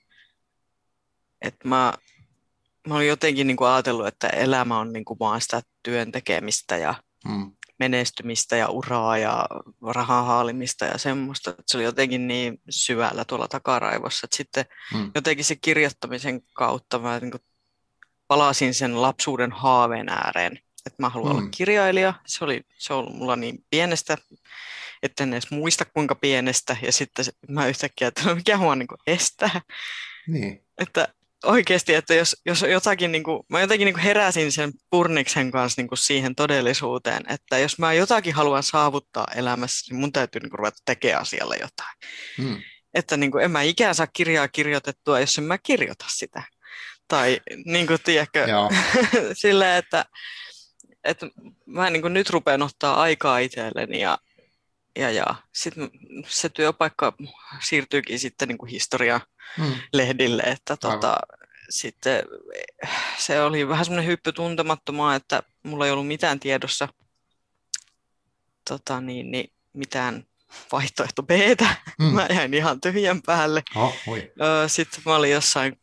että mä, mä olin jotenkin niinku ajatellut, että elämä on niinku vaan sitä työn tekemistä ja mm menestymistä ja uraa ja rahan haalimista ja semmoista. Että se oli jotenkin niin syvällä tuolla takaraivossa, että sitten hmm. jotenkin se kirjoittamisen kautta mä niin palasin sen lapsuuden haaveen ääreen, että mä haluan hmm. olla kirjailija. Se oli, se oli mulla niin pienestä, että en edes muista kuinka pienestä ja sitten mä yhtäkkiä, että mikä mua niin estää. Niin. Että oikeasti, että jos, jos jotakin, niin kuin, mä jotenkin niin kuin heräsin sen Purniksen kanssa niin kuin siihen todellisuuteen, että jos mä jotakin haluan saavuttaa elämässä, niin mun täytyy niin kuin ruveta tekemään asialle jotain. Hmm. Että niin kuin, en mä ikään saa kirjaa kirjoitettua, jos en mä kirjoita sitä. Tai niin kuin, tiedätkö, silleen, että, että mä niin kuin nyt rupean ottaa aikaa itselleni ja, ja, ja sitten se työpaikka siirtyykin sitten niin kuin historia hmm. lehdille, että tota, sitten se oli vähän semmoinen hyppy tuntemattomaa, että mulla ei ollut mitään tiedossa tota, niin, niin, mitään vaihtoehto b mm. Mä jäin ihan tyhjän päälle. Oh, Sitten mä olin jossain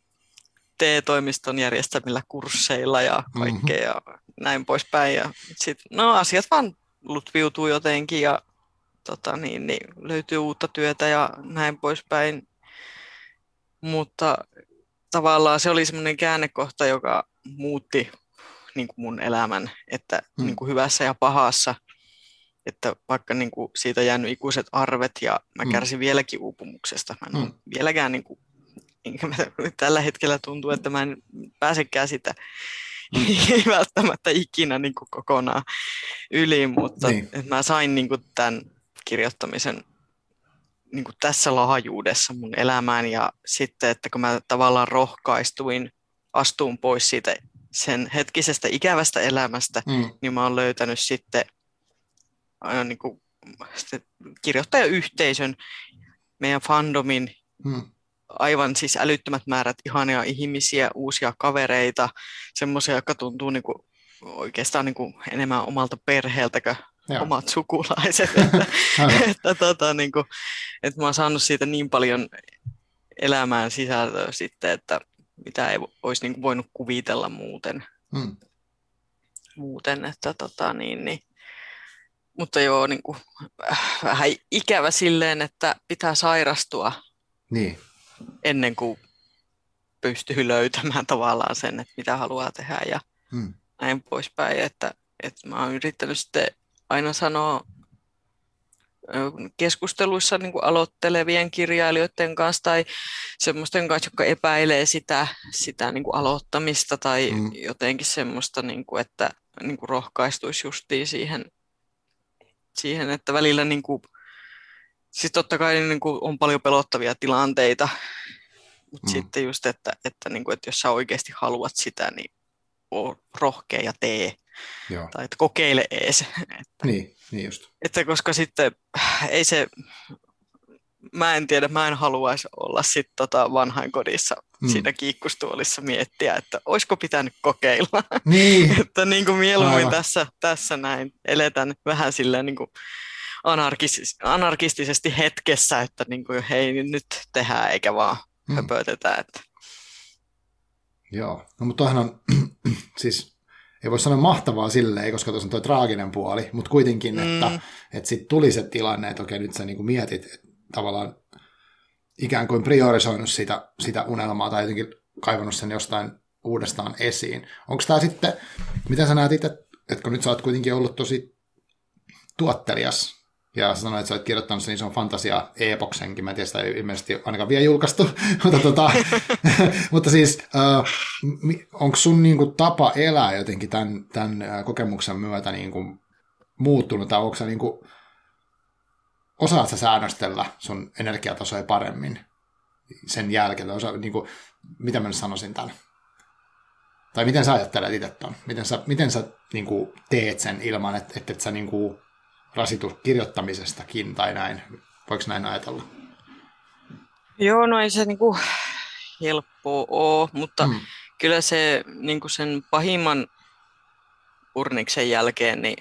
TE-toimiston järjestämillä kursseilla ja mhm. kaikkea mm-hmm. ja näin poispäin. Ja sit, no asiat vaan lutviutuu jotenkin ja tota, niin, niin, löytyy uutta työtä ja näin poispäin. Mutta tavallaan se oli semmoinen käännekohta, joka muutti niin kuin mun elämän, että mm. niin kuin hyvässä ja pahassa, että vaikka niin kuin siitä jäänyt ikuiset arvet ja mä mm. kärsin vieläkin uupumuksesta, mä en mm. vieläkään niin kuin, mä, tällä hetkellä tuntuu, että mä en pääsekään sitä mm. ei välttämättä ikinä niin kuin kokonaan yli, mutta niin. että mä sain niin kuin tämän kirjoittamisen niin kuin tässä laajuudessa mun elämään ja sitten, että kun mä tavallaan rohkaistuin astuun pois siitä sen hetkisestä ikävästä elämästä, mm. niin mä oon löytänyt sitten aina niin kuin, sitten kirjoittajayhteisön, meidän fandomin, mm. aivan siis älyttömät määrät ihania ihmisiä, uusia kavereita, semmoisia, jotka tuntuu niin kuin, oikeastaan niin kuin enemmän omalta perheeltä Joo. omat sukulaiset. että, että, tota, niin kuin, että mä oon saanut siitä niin paljon elämään sisältöä sitten, että mitä ei olisi niin kuin voinut kuvitella muuten. Hmm. muuten että, tota, niin, niin. Mutta joo, niin kuin, äh, vähän ikävä silleen, että pitää sairastua niin. ennen kuin pystyy löytämään tavallaan sen, että mitä haluaa tehdä ja hmm. näin poispäin. Että, että mä oon yrittänyt sitten aina sanoo keskusteluissa niin kuin aloittelevien kirjailijoiden kanssa tai semmoisten kanssa, jotka epäilee sitä, sitä niin kuin aloittamista tai mm. jotenkin semmoista, niin kuin, että niin kuin rohkaistuisi justiin siihen, siihen, että välillä niin kuin, siis totta kai niin kuin on paljon pelottavia tilanteita, mutta mm. sitten just, että, että, niin kuin, että jos sä oikeasti haluat sitä, niin ole rohkea ja tee. Joo. Tai että kokeile ees. Että, niin, niin just. Että koska sitten ei se, mä en tiedä, mä en haluaisi olla sitten tota vanhainkodissa mm. siinä kiikkustuolissa miettiä, että olisiko pitänyt kokeilla. Niin. että niin kuin mieluummin tässä, tässä näin eletän vähän silleen niin kuin anarkis, anarkistisesti hetkessä, että niin kuin, hei nyt tehdään eikä vaan mm. höpötetä. Että. Joo, no mutta on siis ei voi sanoa mahtavaa silleen, koska tuossa on tuo traaginen puoli, mutta kuitenkin, mm. että, että sitten tuli se tilanne, että okei, nyt sä niin mietit, että tavallaan ikään kuin priorisoinut sitä, sitä unelmaa tai jotenkin kaivannut sen jostain uudestaan esiin. Onko tämä sitten, mitä sä näet itse, että kun nyt sä oot kuitenkin ollut tosi tuottelias ja sanoit, että sä olet kirjoittanut sen ison fantasia-epoksenkin. Mä en tiedä, sitä ei ilmeisesti ainakaan vielä julkaistu. mutta, tota, mutta siis, äh, onko sun niin kuin, tapa elää jotenkin tämän, tämän äh, kokemuksen myötä niin kuin, muuttunut? Tai onko sä, niin kuin, osaat sä säännöstellä sun energiatasoja paremmin sen jälkeen? Osa, niin kuin, mitä mä nyt sanoisin tämän? Tai miten sä ajattelet itse ton? Miten sä, miten sä niin kuin, teet sen ilman, että, että et sä niin kuin, rasitu kirjoittamisestakin tai näin. Voiko näin ajatella? Joo, no ei se niinku helppoa ole, mutta mm. kyllä se niinku sen pahimman urniksen jälkeen, niin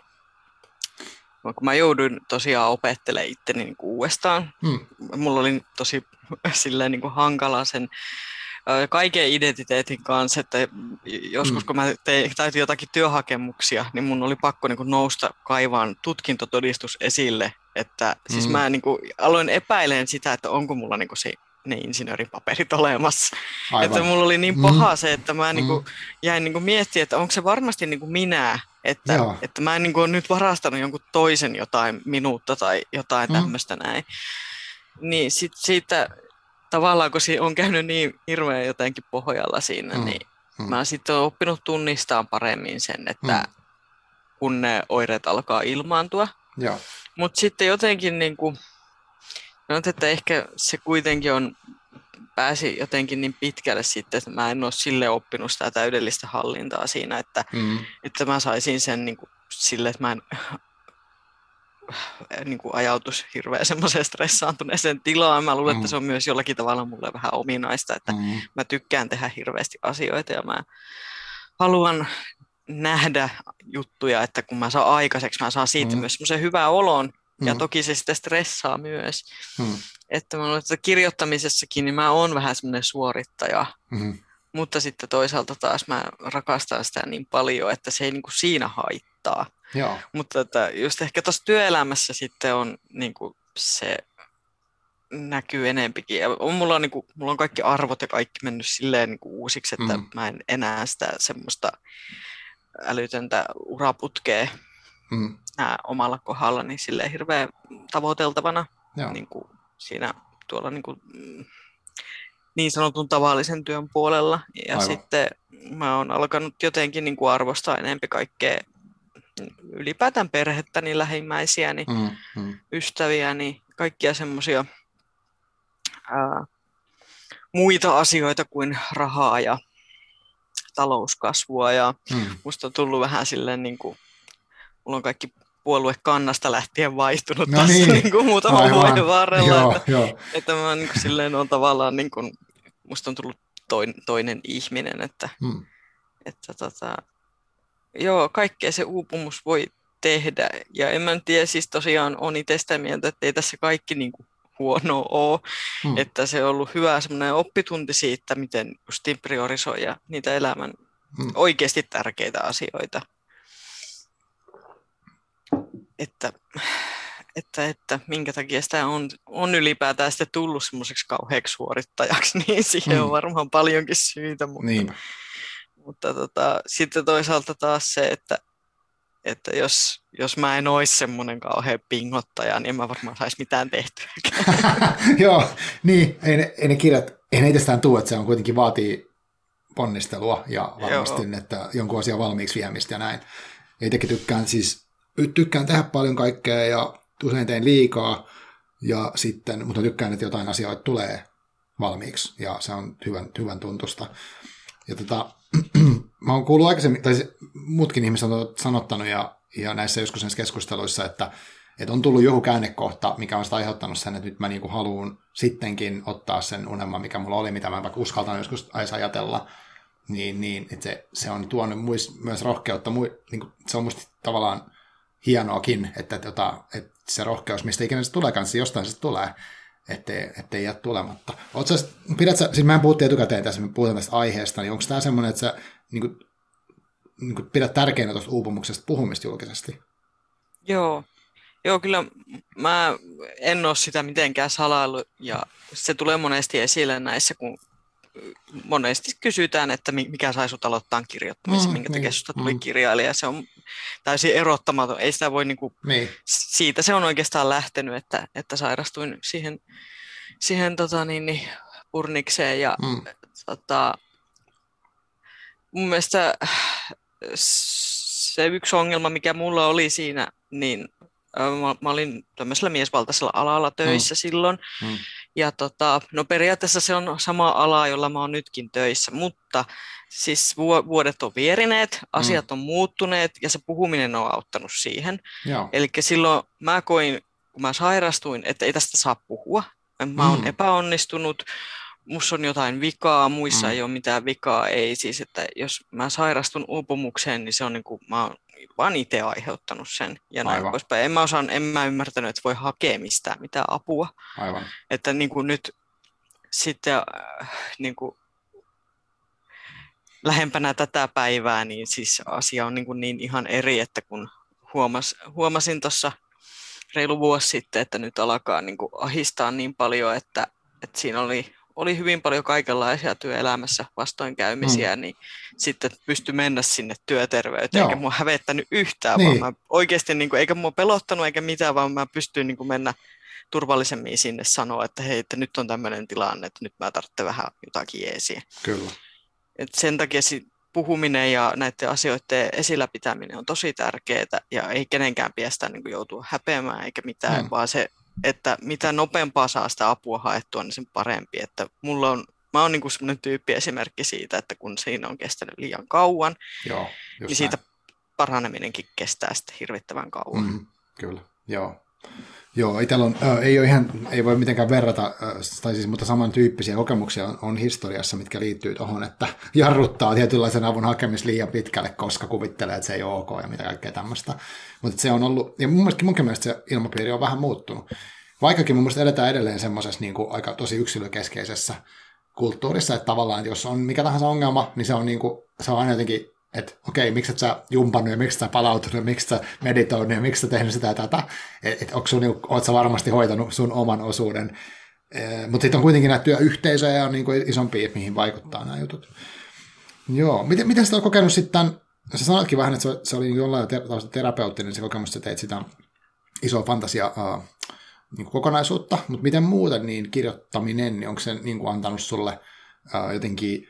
kun mä jouduin tosiaan opettelemaan itteni niinku uudestaan, mm. mulla oli tosi silleen niinku hankala sen kaiken identiteetin kanssa, että joskus mm. kun mä tein, täytin jotakin työhakemuksia, niin mun oli pakko niin kuin nousta kaivaan tutkintotodistus esille, että siis mm. mä niin kuin aloin epäileen sitä, että onko mulla niin kuin se ne insinööripaperit olemassa. Aivan. Että mulla oli niin paha mm. se, että mä niin kuin, jäin niin kuin miettimään, että onko se varmasti niin kuin minä, että, että mä en niin kuin ole nyt varastanut jonkun toisen jotain minuutta tai jotain mm. tämmöistä näin. Niin sit siitä tavallaan kun on käynyt niin hirveän jotenkin pohjalla siinä, mm. niin mm. mä sitten olen oppinut tunnistaa paremmin sen, että mm. kun ne oireet alkaa ilmaantua. Mutta sitten jotenkin niin kuin, no, että ehkä se kuitenkin on pääsi jotenkin niin pitkälle sitten, että mä en ole sille oppinut sitä täydellistä hallintaa siinä, että, mm. että mä saisin sen niin kuin, sille, että mä en niin kuin ajautus hirveän semmoiseen stressaantuneeseen tilaan. Mä luulen, mm. että se on myös jollakin tavalla mulle vähän ominaista, että mm. mä tykkään tehdä hirveästi asioita ja mä haluan nähdä juttuja, että kun mä saan aikaiseksi, mä saan siitä mm. myös semmoisen hyvän olon, ja mm. toki se sitten stressaa myös. Mm. Että mä luulen, että kirjoittamisessakin niin mä oon vähän semmoinen suorittaja, mm. mutta sitten toisaalta taas mä rakastan sitä niin paljon, että se ei niin kuin siinä haittaa. Joo. Mutta että just ehkä tuossa työelämässä sitten on niin kuin se näkyy enempikin. Ja on, mulla, on, niin kuin, mulla on kaikki arvot ja kaikki mennyt silleen niin kuin uusiksi, että mm. mä en enää sitä semmoista älytöntä uraputkea mm. nää omalla kohdallani silleen hirveän tavoiteltavana niin kuin siinä tuolla niin, kuin, mm, niin sanotun tavallisen työn puolella. Ja Aivan. sitten mä oon alkanut jotenkin niin kuin arvostaa enempi kaikkea ylipäätään perhettäni, lähimmäisiäni, mm, mm. ystäviäni, kaikkia semmoisia muita asioita kuin rahaa ja talouskasvua. Ja mm. musta on tullut vähän silleen, niin kuin, mulla on kaikki puolue kannasta lähtien vaihtunut no tässä niin. niin kuin muutaman Aivan. vuoden varrella. Joo, että, joo. että mä niin kuin, silleen on tavallaan, niin kuin, musta on tullut toin, toinen ihminen, että, mm. että tota, joo, kaikkea se uupumus voi tehdä. Ja en mä tiedä, siis tosiaan on itse sitä mieltä, että ei tässä kaikki niin kuin huono ole. Hmm. Että se on ollut hyvä semmoinen oppitunti siitä, miten justiin priorisoida niitä elämän hmm. oikeasti tärkeitä asioita. Että, että, että minkä takia sitä on, on ylipäätään sitten tullut semmoiseksi kauheaksi suorittajaksi, niin siihen hmm. on varmaan paljonkin syitä. Mutta, niin. Mutta tota, sitten toisaalta taas se, että että jos, jos mä en olisi semmoinen kauhean pingottaja, niin en mä varmaan saisi mitään tehtyä. Joo, niin, ei ne, ei ne kirjat, ei ne itsestään tule, että se on kuitenkin vaatii ponnistelua ja varmasti, Joo. että jonkun asian valmiiksi viemistä ja näin. Itsekin tykkään siis, tykkään tehdä paljon kaikkea ja usein teen liikaa, ja sitten, mutta tykkään, että jotain asioita tulee valmiiksi, ja se on hyvän, hyvän tuntusta. Ja tota, mä oon kuullut aikaisemmin, tai muutkin ihmiset on sanottanut ja, ja näissä joskus näissä keskusteluissa, että, että on tullut joku käännekohta, mikä on sitä aiheuttanut sen, että nyt mä niinku haluan sittenkin ottaa sen unelman, mikä mulla oli, mitä mä vaikka uskaltan joskus edes ajatella, niin, niin että se, se on tuonut muis, myös rohkeutta. Niin kuin, se on musta tavallaan hienoakin, että, että, että se rohkeus, mistä ikinä se tuleekaan, se jostain se tulee, ettei, ettei jää tulematta. Sä, pidät sä, siis mä en puhuttiin etukäteen tässä, me puhutaan tästä aiheesta, niin onko tämä semmoinen, että sä niin kuin, niin kuin pidät tärkeänä tuosta uupumuksesta puhumista julkisesti? Joo, Joo, kyllä mä en ole sitä mitenkään salailu ja se tulee monesti esille näissä, kun monesti kysytään, että mikä sai sut aloittaa kirjoittamisen, mm, minkä takia niin, susta tuli mm. kirjailija. Se on täysin erottamaton. Ei sitä voi niinku, niin. siitä se on oikeastaan lähtenyt, että, että sairastuin siihen, siihen tota, niin, niin, purnikseen ja mm. tota, mun mielestä se yksi ongelma, mikä mulla oli siinä, niin mä, mä olin tämmöisellä miesvaltaisella alalla töissä mm. silloin. Mm. Ja tota, no periaatteessa se on sama ala, jolla mä oon nytkin töissä, mutta siis vuodet on vierineet, asiat mm. on muuttuneet ja se puhuminen on auttanut siihen. Eli silloin mä koin, kun mä sairastuin, että ei tästä saa puhua. Mä oon mm. epäonnistunut, musta on jotain vikaa, muissa mm. ei ole mitään vikaa, ei siis, että jos mä sairastun uupumukseen, niin se on niin kuin, mä oon vaan itse aiheuttanut sen ja näin Aivan. poispäin. En mä, osaan, en mä ymmärtänyt, että voi hakea mistään mitään apua. Aivan. Että niin kuin nyt sitten äh, niin kuin lähempänä tätä päivää, niin siis asia on niin, kuin niin ihan eri, että kun huomas, huomasin tuossa reilu vuosi sitten, että nyt alkaa niin kuin ahistaa niin paljon, että, että siinä oli oli hyvin paljon kaikenlaisia työelämässä vastoinkäymisiä, mm. niin sitten pysty mennä sinne työterveyteen, Joo. eikä mua hävettänyt yhtään, niin. vaan mä oikeasti, niin kuin, eikä mua pelottanut eikä mitään, vaan mä pystyin niin kuin mennä turvallisemmin sinne sanoa, että hei, että nyt on tämmöinen tilanne, että nyt mä tarvitsen vähän jotakin jeesiä. Kyllä. Et sen takia puhuminen ja näiden asioiden esillä pitäminen on tosi tärkeää ja ei kenenkään piestä niin joutua häpeämään eikä mitään, mm. vaan se, että mitä nopeampaa saa sitä apua haettua, niin sen parempi. Että mulla on, mä oon niin sellainen tyyppi esimerkki siitä, että kun siinä on kestänyt liian kauan, Joo, niin siitä paraneminenkin kestää sitten hirvittävän kauan. Mm, kyllä, joo. Joo, itsellä on, ei, ole ihan, ei voi mitenkään verrata, äh, tai siis, mutta samantyyppisiä kokemuksia on, on historiassa, mitkä liittyy tuohon, että jarruttaa tietynlaisen avun hakemis liian pitkälle, koska kuvittelee, että se ei ole ok ja mitä kaikkea tämmöistä. Mutta se on ollut, ja mun mielestä, munkin mielestä se ilmapiiri on vähän muuttunut. Vaikkakin mun mielestä edetään edelleen semmoisessa niin kuin aika tosi yksilökeskeisessä kulttuurissa, että tavallaan että jos on mikä tahansa ongelma, niin se on, niin kuin, se on aina jotenkin että okei, miksi et sä jumpannut ja miksi sä palautunut ja miksi sä meditoinut ja miksi sä tehnyt sitä ja tätä. Että et, onko sun, oot sä varmasti hoitanut sun oman osuuden. E, Mutta sitten on kuitenkin näitä työyhteisöjä ja on niin kuin isompia, mihin vaikuttaa nämä jutut. Joo, miten, miten sä oot kokenut sitten, sä sanoitkin vähän, että se, oli jollain tavalla terapeuttinen se kokemus, että teit sitä isoa fantasia uh, niin kokonaisuutta, mutta miten muuten niin kirjoittaminen, niin onko se niin antanut sulle uh, jotenkin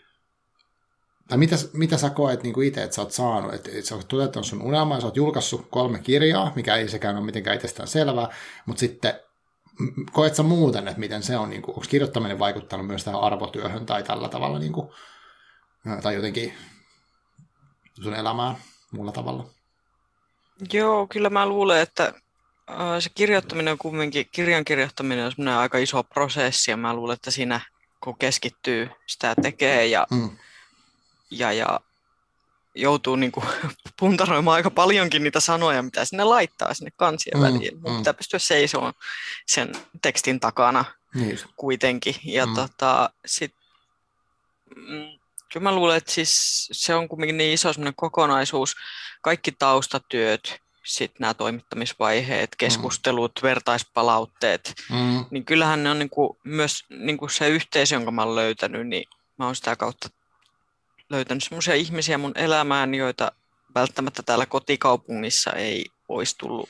tai mitä, mitä sä koet niin itse, että sä oot saanut, että, että sä oot toteuttanut sun unelmaa, sä oot julkaissut kolme kirjaa, mikä ei sekään ole mitenkään itsestään selvää, mutta sitten koet sä muuten, että miten se on, niin kuin, onko kirjoittaminen vaikuttanut myös tähän arvotyöhön tai tällä tavalla, niin kuin, tai jotenkin sun elämään muulla tavalla? Joo, kyllä mä luulen, että se kirjoittaminen on kumminkin, kirjan kirjoittaminen on semmoinen aika iso prosessi ja mä luulen, että siinä kun keskittyy, sitä tekee ja mm ja, ja joutuu niin kuin, puntaroimaan aika paljonkin niitä sanoja, mitä sinne laittaa sinne kansien mm, väliin. Mm. Pitää pystyä seisomaan sen tekstin takana niin. kuitenkin. Ja mm. tota, sit, mm, kyllä mä luulen, että siis se on kuitenkin niin iso kokonaisuus. Kaikki taustatyöt, sitten nämä toimittamisvaiheet, mm. keskustelut, mm. vertaispalautteet, mm. niin kyllähän ne on niin kuin, myös niin kuin se yhteisö, jonka mä olen löytänyt, niin mä oon sitä kautta löytänyt sellaisia ihmisiä mun elämään, joita välttämättä täällä kotikaupungissa ei olisi tullut,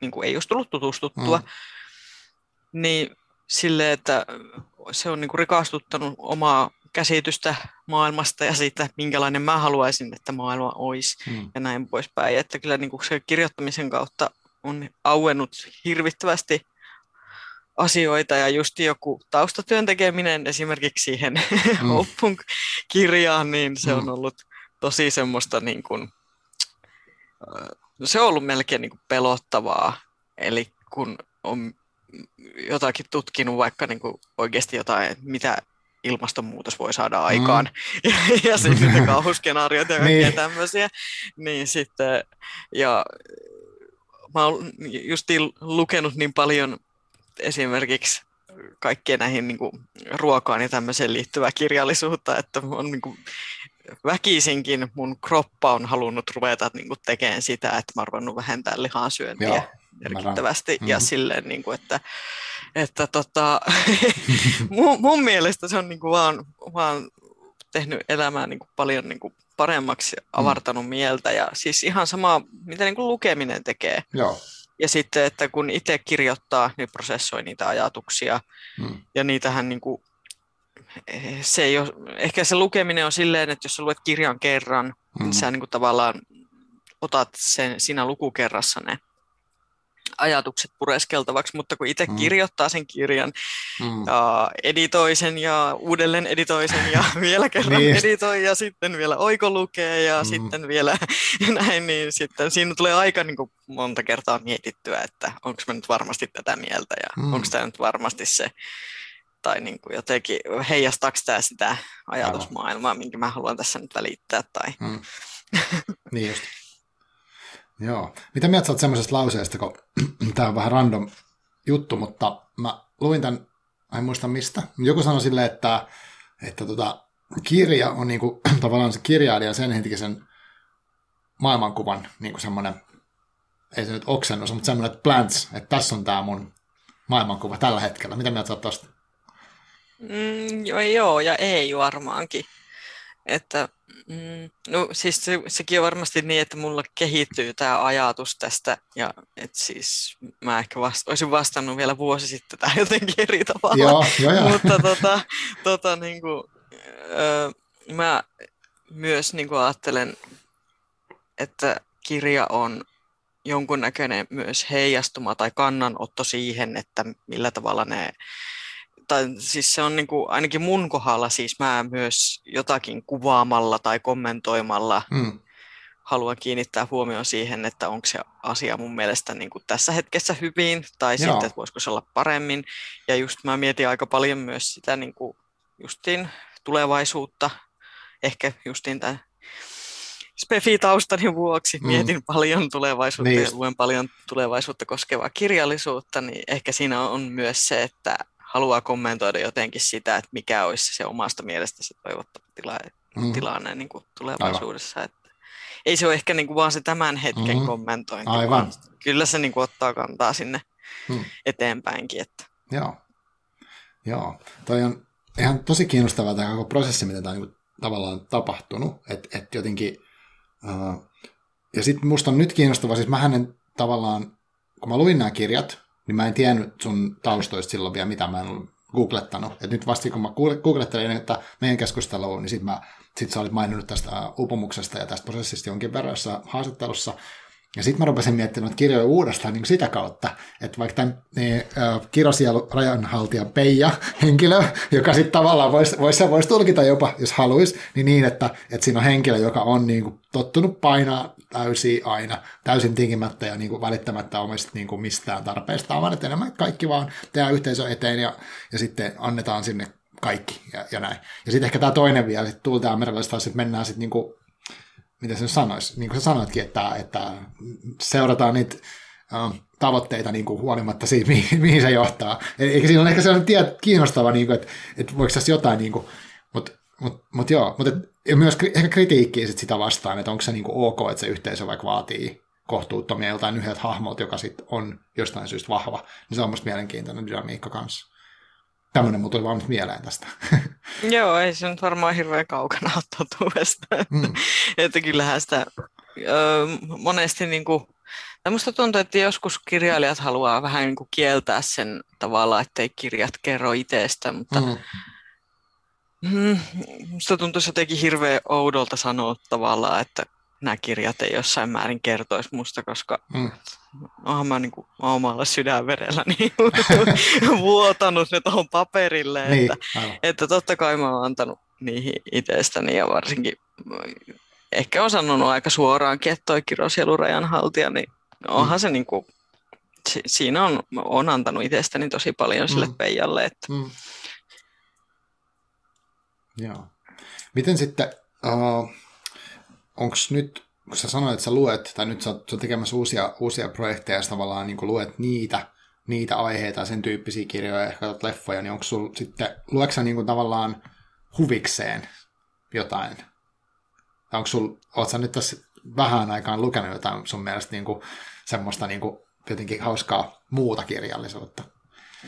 niin kuin ei olisi tullut tutustuttua. Mm. Niin sille, että se on niin kuin rikastuttanut omaa käsitystä maailmasta ja siitä, minkälainen mä haluaisin, että maailma olisi mm. ja näin poispäin. Että kyllä niin kuin se kirjoittamisen kautta on auennut hirvittävästi asioita ja just joku taustatyön tekeminen esimerkiksi siihen mm. Oppunk-kirjaan, niin se mm. on ollut tosi semmoista niin kuin, se on ollut melkein niin kuin pelottavaa. Eli kun on jotakin tutkinut vaikka niin kuin oikeasti jotain, mitä ilmastonmuutos voi saada aikaan, mm. ja, ja sitten kauhuskenaariot ja kaikkea niin. tämmöisiä, niin sitten, ja mä oon just lukenut niin paljon esimerkiksi kaikkien näihin niin kuin, ruokaan ja tämmöiseen liittyvää kirjallisuutta, että on niin kuin, väkisinkin mun kroppa on halunnut ruveta niin kuin, tekemään sitä, että mä oon ruvennut vähentää lihansyöntiä Joo, merkittävästi mm-hmm. ja silleen, niin kuin, että, että tota, mun, mun mielestä se on niin kuin, vaan, vaan tehnyt elämää niin kuin, paljon niin kuin, paremmaksi, avartanut mm. mieltä ja siis ihan sama, mitä niin kuin, lukeminen tekee. Joo ja sitten, että kun itse kirjoittaa, niin prosessoi niitä ajatuksia. Hmm. Ja niitähän niin kuin, eh, se ei ole, ehkä se lukeminen on silleen, että jos sä luet kirjan kerran, niin hmm. niin sä niin kuin tavallaan otat sen siinä lukukerrassa ne ajatukset pureskeltavaksi, mutta kun itse mm. kirjoittaa sen kirjan mm. ja editoi sen ja uudelleen editoi sen ja vielä kerran niin. editoi ja sitten vielä oikolukee ja mm. sitten vielä näin, niin sitten siinä tulee aika niin kuin monta kertaa mietittyä, että onko mä nyt varmasti tätä mieltä ja mm. onko tämä nyt varmasti se tai niin kuin jotenkin heijastaako tämä sitä ajatusmaailmaa, minkä mä haluan tässä nyt välittää. Tai... Mm. niin just. Joo. Mitä mieltä sä oot semmoisesta lauseesta, kun tämä on vähän random juttu, mutta mä luin tämän, en muista mistä. Joku sanoi silleen, että, että tota, kirja on niinku, tavallaan se kirjailija sen hetkisen maailmankuvan niinku semmoinen, ei se nyt oksennus, mutta semmoinen, että plants, että tässä on tämä mun maailmankuva tällä hetkellä. Mitä mieltä sä oot tosta? Mm, joo, joo, ja ei varmaankin. Että Mm, no siis se, sekin on varmasti niin, että mulla kehittyy tämä ajatus tästä ja että siis mä ehkä vast, olisin vastannut vielä vuosi sitten tähän jotenkin eri tavalla. Joo, joo, joo. Mutta tota, tota, niin kuin, öö, mä myös niin kuin ajattelen, että kirja on jonkunnäköinen myös heijastuma tai kannanotto siihen, että millä tavalla ne tai siis se on niin kuin, ainakin mun kohdalla siis mä myös jotakin kuvaamalla tai kommentoimalla mm. haluan kiinnittää huomioon siihen, että onko se asia mun mielestä niin kuin tässä hetkessä hyvin tai Joo. sitten, että voisiko se olla paremmin. Ja just mä mietin aika paljon myös sitä niin kuin justiin tulevaisuutta, ehkä justiin tämän Spefi-taustani vuoksi mm. mietin paljon tulevaisuutta niin. ja luen paljon tulevaisuutta koskevaa kirjallisuutta, niin ehkä siinä on myös se, että haluaa kommentoida jotenkin sitä, että mikä olisi se omasta mielestä se toivottava tila, mm. tilanne niin kuin tulevaisuudessa. Että ei se ole ehkä niin kuin vaan se tämän hetken mm. kommentointi, Aivan. kyllä se niin kuin ottaa kantaa sinne mm. eteenpäinkin. Että. Joo. Joo, toi on ihan tosi kiinnostavaa tämä koko prosessi, mitä tämä on niin tavallaan tapahtunut, että et jotenkin, uh, ja sitten musta on nyt kiinnostavaa, siis mä en tavallaan, kun mä luin nämä kirjat, niin mä en tiennyt sun taustoista silloin vielä, mitä mä en googlettanut. Et nyt vasta kun mä googlettelin, että meidän keskusteluun, niin sitten sit sä olit maininnut tästä upumuksesta ja tästä prosessista jonkin verran haastattelussa, ja sitten mä rupesin miettimään kirjoja uudestaan niin sitä kautta, että vaikka tämän niin, äh, kirosielu rajanhaltija Peija henkilö, joka sitten tavallaan voisi vois, vois tulkita jopa, jos haluaisi, niin niin, että, että siinä on henkilö, joka on niin kuin, tottunut painaa täysin aina, täysin tinkimättä ja niin kuin, välittämättä omista niin kuin, mistään tarpeesta, vaan että enemmän kaikki vaan tehdään yhteisö eteen ja, ja sitten annetaan sinne kaikki ja, ja näin. Ja sitten ehkä tämä toinen vielä, sitten tultaan merellä, että mennään sitten niin kuin, miten se sanoisi, niin kuin sä sanoitkin, että, että seurataan niitä uh, tavoitteita niin kuin huolimatta siitä, mihin, mihin se johtaa. Eikä siinä ole ehkä sellainen tie, kiinnostava, niin kuin, että, että voiko tässä jotain, niin kuin, mutta mut, mut joo, mutta myös ehkä kritiikkiä sit sitä vastaan, että onko se niin kuin ok, että se yhteisö vaikka vaatii kohtuuttomia joltain yhdeltä hahmolta, joka sitten on jostain syystä vahva, niin se on musta mielenkiintoinen dynamiikka kanssa. Tämmöinen muuten tuli vaan mieleen tästä. Joo, ei se nyt varmaan hirveän kaukana ole totuudesta. Mm. että kyllähän sitä ö, monesti niin kuin, Minusta tuntuu, että joskus kirjailijat haluaa vähän niin kuin kieltää sen tavalla, ettei kirjat kerro itsestä, mutta mm. Mm, musta tuntuisi jotenkin hirveän oudolta sanoa tavallaan, että nämä kirjat ei jossain määrin kertoisi musta, koska mm. onhan mä niin kuin omalla sydänverellä niin vuotanut ne tuohon paperille, niin, että, että totta kai mä oon antanut niihin itsestäni ja varsinkin ehkä on sanonut aika suoraankin, että toi kirosielurajan haltija, niin onhan mm. se niin kuin, siinä on, on antanut itsestäni tosi paljon sille mm. Peijalle. Että... Mm. Joo. Miten sitten, uh, onko nyt, kun sä sanoit, että sä luet, tai nyt sä oot, sä oot tekemässä uusia, uusia projekteja, ja tavallaan niin luet niitä, niitä aiheita, sen tyyppisiä kirjoja, ehkä leffoja, niin onko sulla sitten, lueksä niin tavallaan huvikseen jotain? Tai onko sul, oot sä nyt tässä vähän aikaan lukenut jotain sun mielestä niin kuin, semmoista niin kuin, jotenkin hauskaa muuta kirjallisuutta?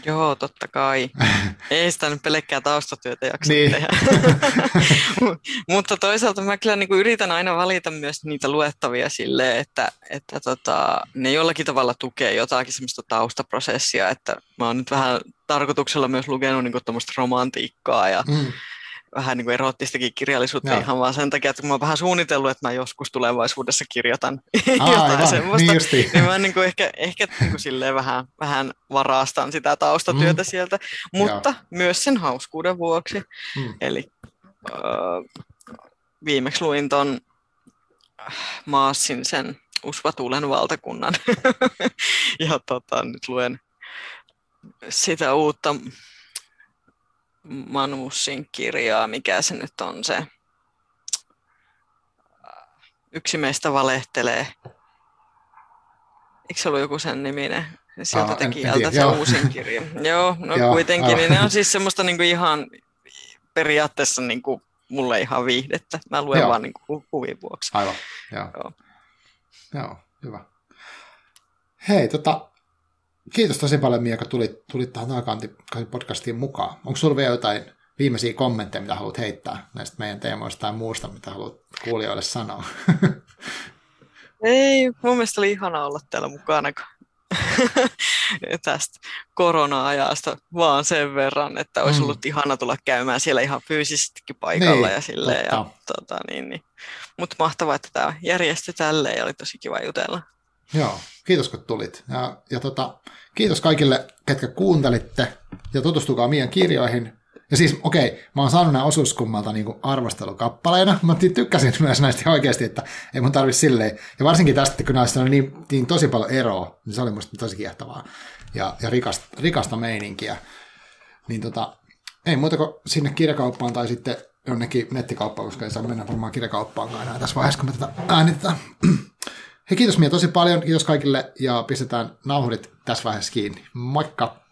Joo, totta kai. Ei sitä nyt pelkkää taustatyötä jaksa niin. tehdä. Mutta toisaalta mä kyllä niin kuin yritän aina valita myös niitä luettavia silleen, että, että tota, ne jollakin tavalla tukee jotakin semmoista taustaprosessia, että mä oon nyt vähän tarkoituksella myös lukenut niin tuommoista romantiikkaa ja mm vähän niin kuin erottistakin kirjallisuutta Joo. ihan vaan sen takia, että mä oon vähän suunnitellut, että mä joskus tulevaisuudessa kirjoitan Aa, jotain aivan. semmoista, niin, niin mä niin kuin ehkä, ehkä niin kuin silleen vähän, vähän varastan sitä taustatyötä mm. sieltä, mutta Joo. myös sen hauskuuden vuoksi. Mm. Eli äh, viimeksi luin ton Maassin sen Usvatuulen valtakunnan ja tota, nyt luen sitä uutta Manussin kirjaa, mikä se nyt on se. Yksi meistä valehtelee. Eikö se ollut joku sen niminen? Sieltä Aa, tekijältä se joo. uusin kirja. joo, no joo, kuitenkin. Niin ne on siis semmoista niinku ihan periaatteessa niinku mulle ihan viihdettä. Mä luen joo. vaan niinku huvin vuoksi. Aivan, joo. joo. Joo, hyvä. Hei, tota, Kiitos tosi paljon Mia, kun tulit, tulit tähän Naakanti podcastiin mukaan. Onko sinulla vielä jotain viimeisiä kommentteja, mitä haluat heittää näistä meidän teemoista tai muusta, mitä haluat kuulijoille sanoa? Ei, mun mielestä oli ihana olla täällä mukana tästä korona-ajasta vaan sen verran, että olisi mm. ollut ihana tulla käymään siellä ihan fyysisestikin paikalla niin, ja silleen. Ja, tota, niin, niin. Mutta mahtavaa, että tämä järjestyi tälleen ja oli tosi kiva jutella. Joo, kiitos kun tulit. Ja, ja tota, kiitos kaikille, ketkä kuuntelitte ja tutustukaa meidän kirjoihin. Ja siis, okei, okay, mä oon saanut nämä osuuskummalta niin arvostelukappaleina, mutta tykkäsin myös näistä oikeasti, että ei mun tarvi silleen, ja varsinkin tästä, kun näistä on niin, niin tosi paljon eroa, niin se oli musta tosi kiehtovaa ja, ja rikasta, rikasta meininkiä. Niin tota, ei muuta kuin sinne kirjakauppaan tai sitten jonnekin nettikauppaan, koska ei saa mennä varmaan kirjakauppaan enää tässä vaiheessa, kun me tätä äänitetään. Hei, kiitos Mia tosi paljon, kiitos kaikille ja pistetään nauhurit tässä vaiheessa kiinni. Moikka!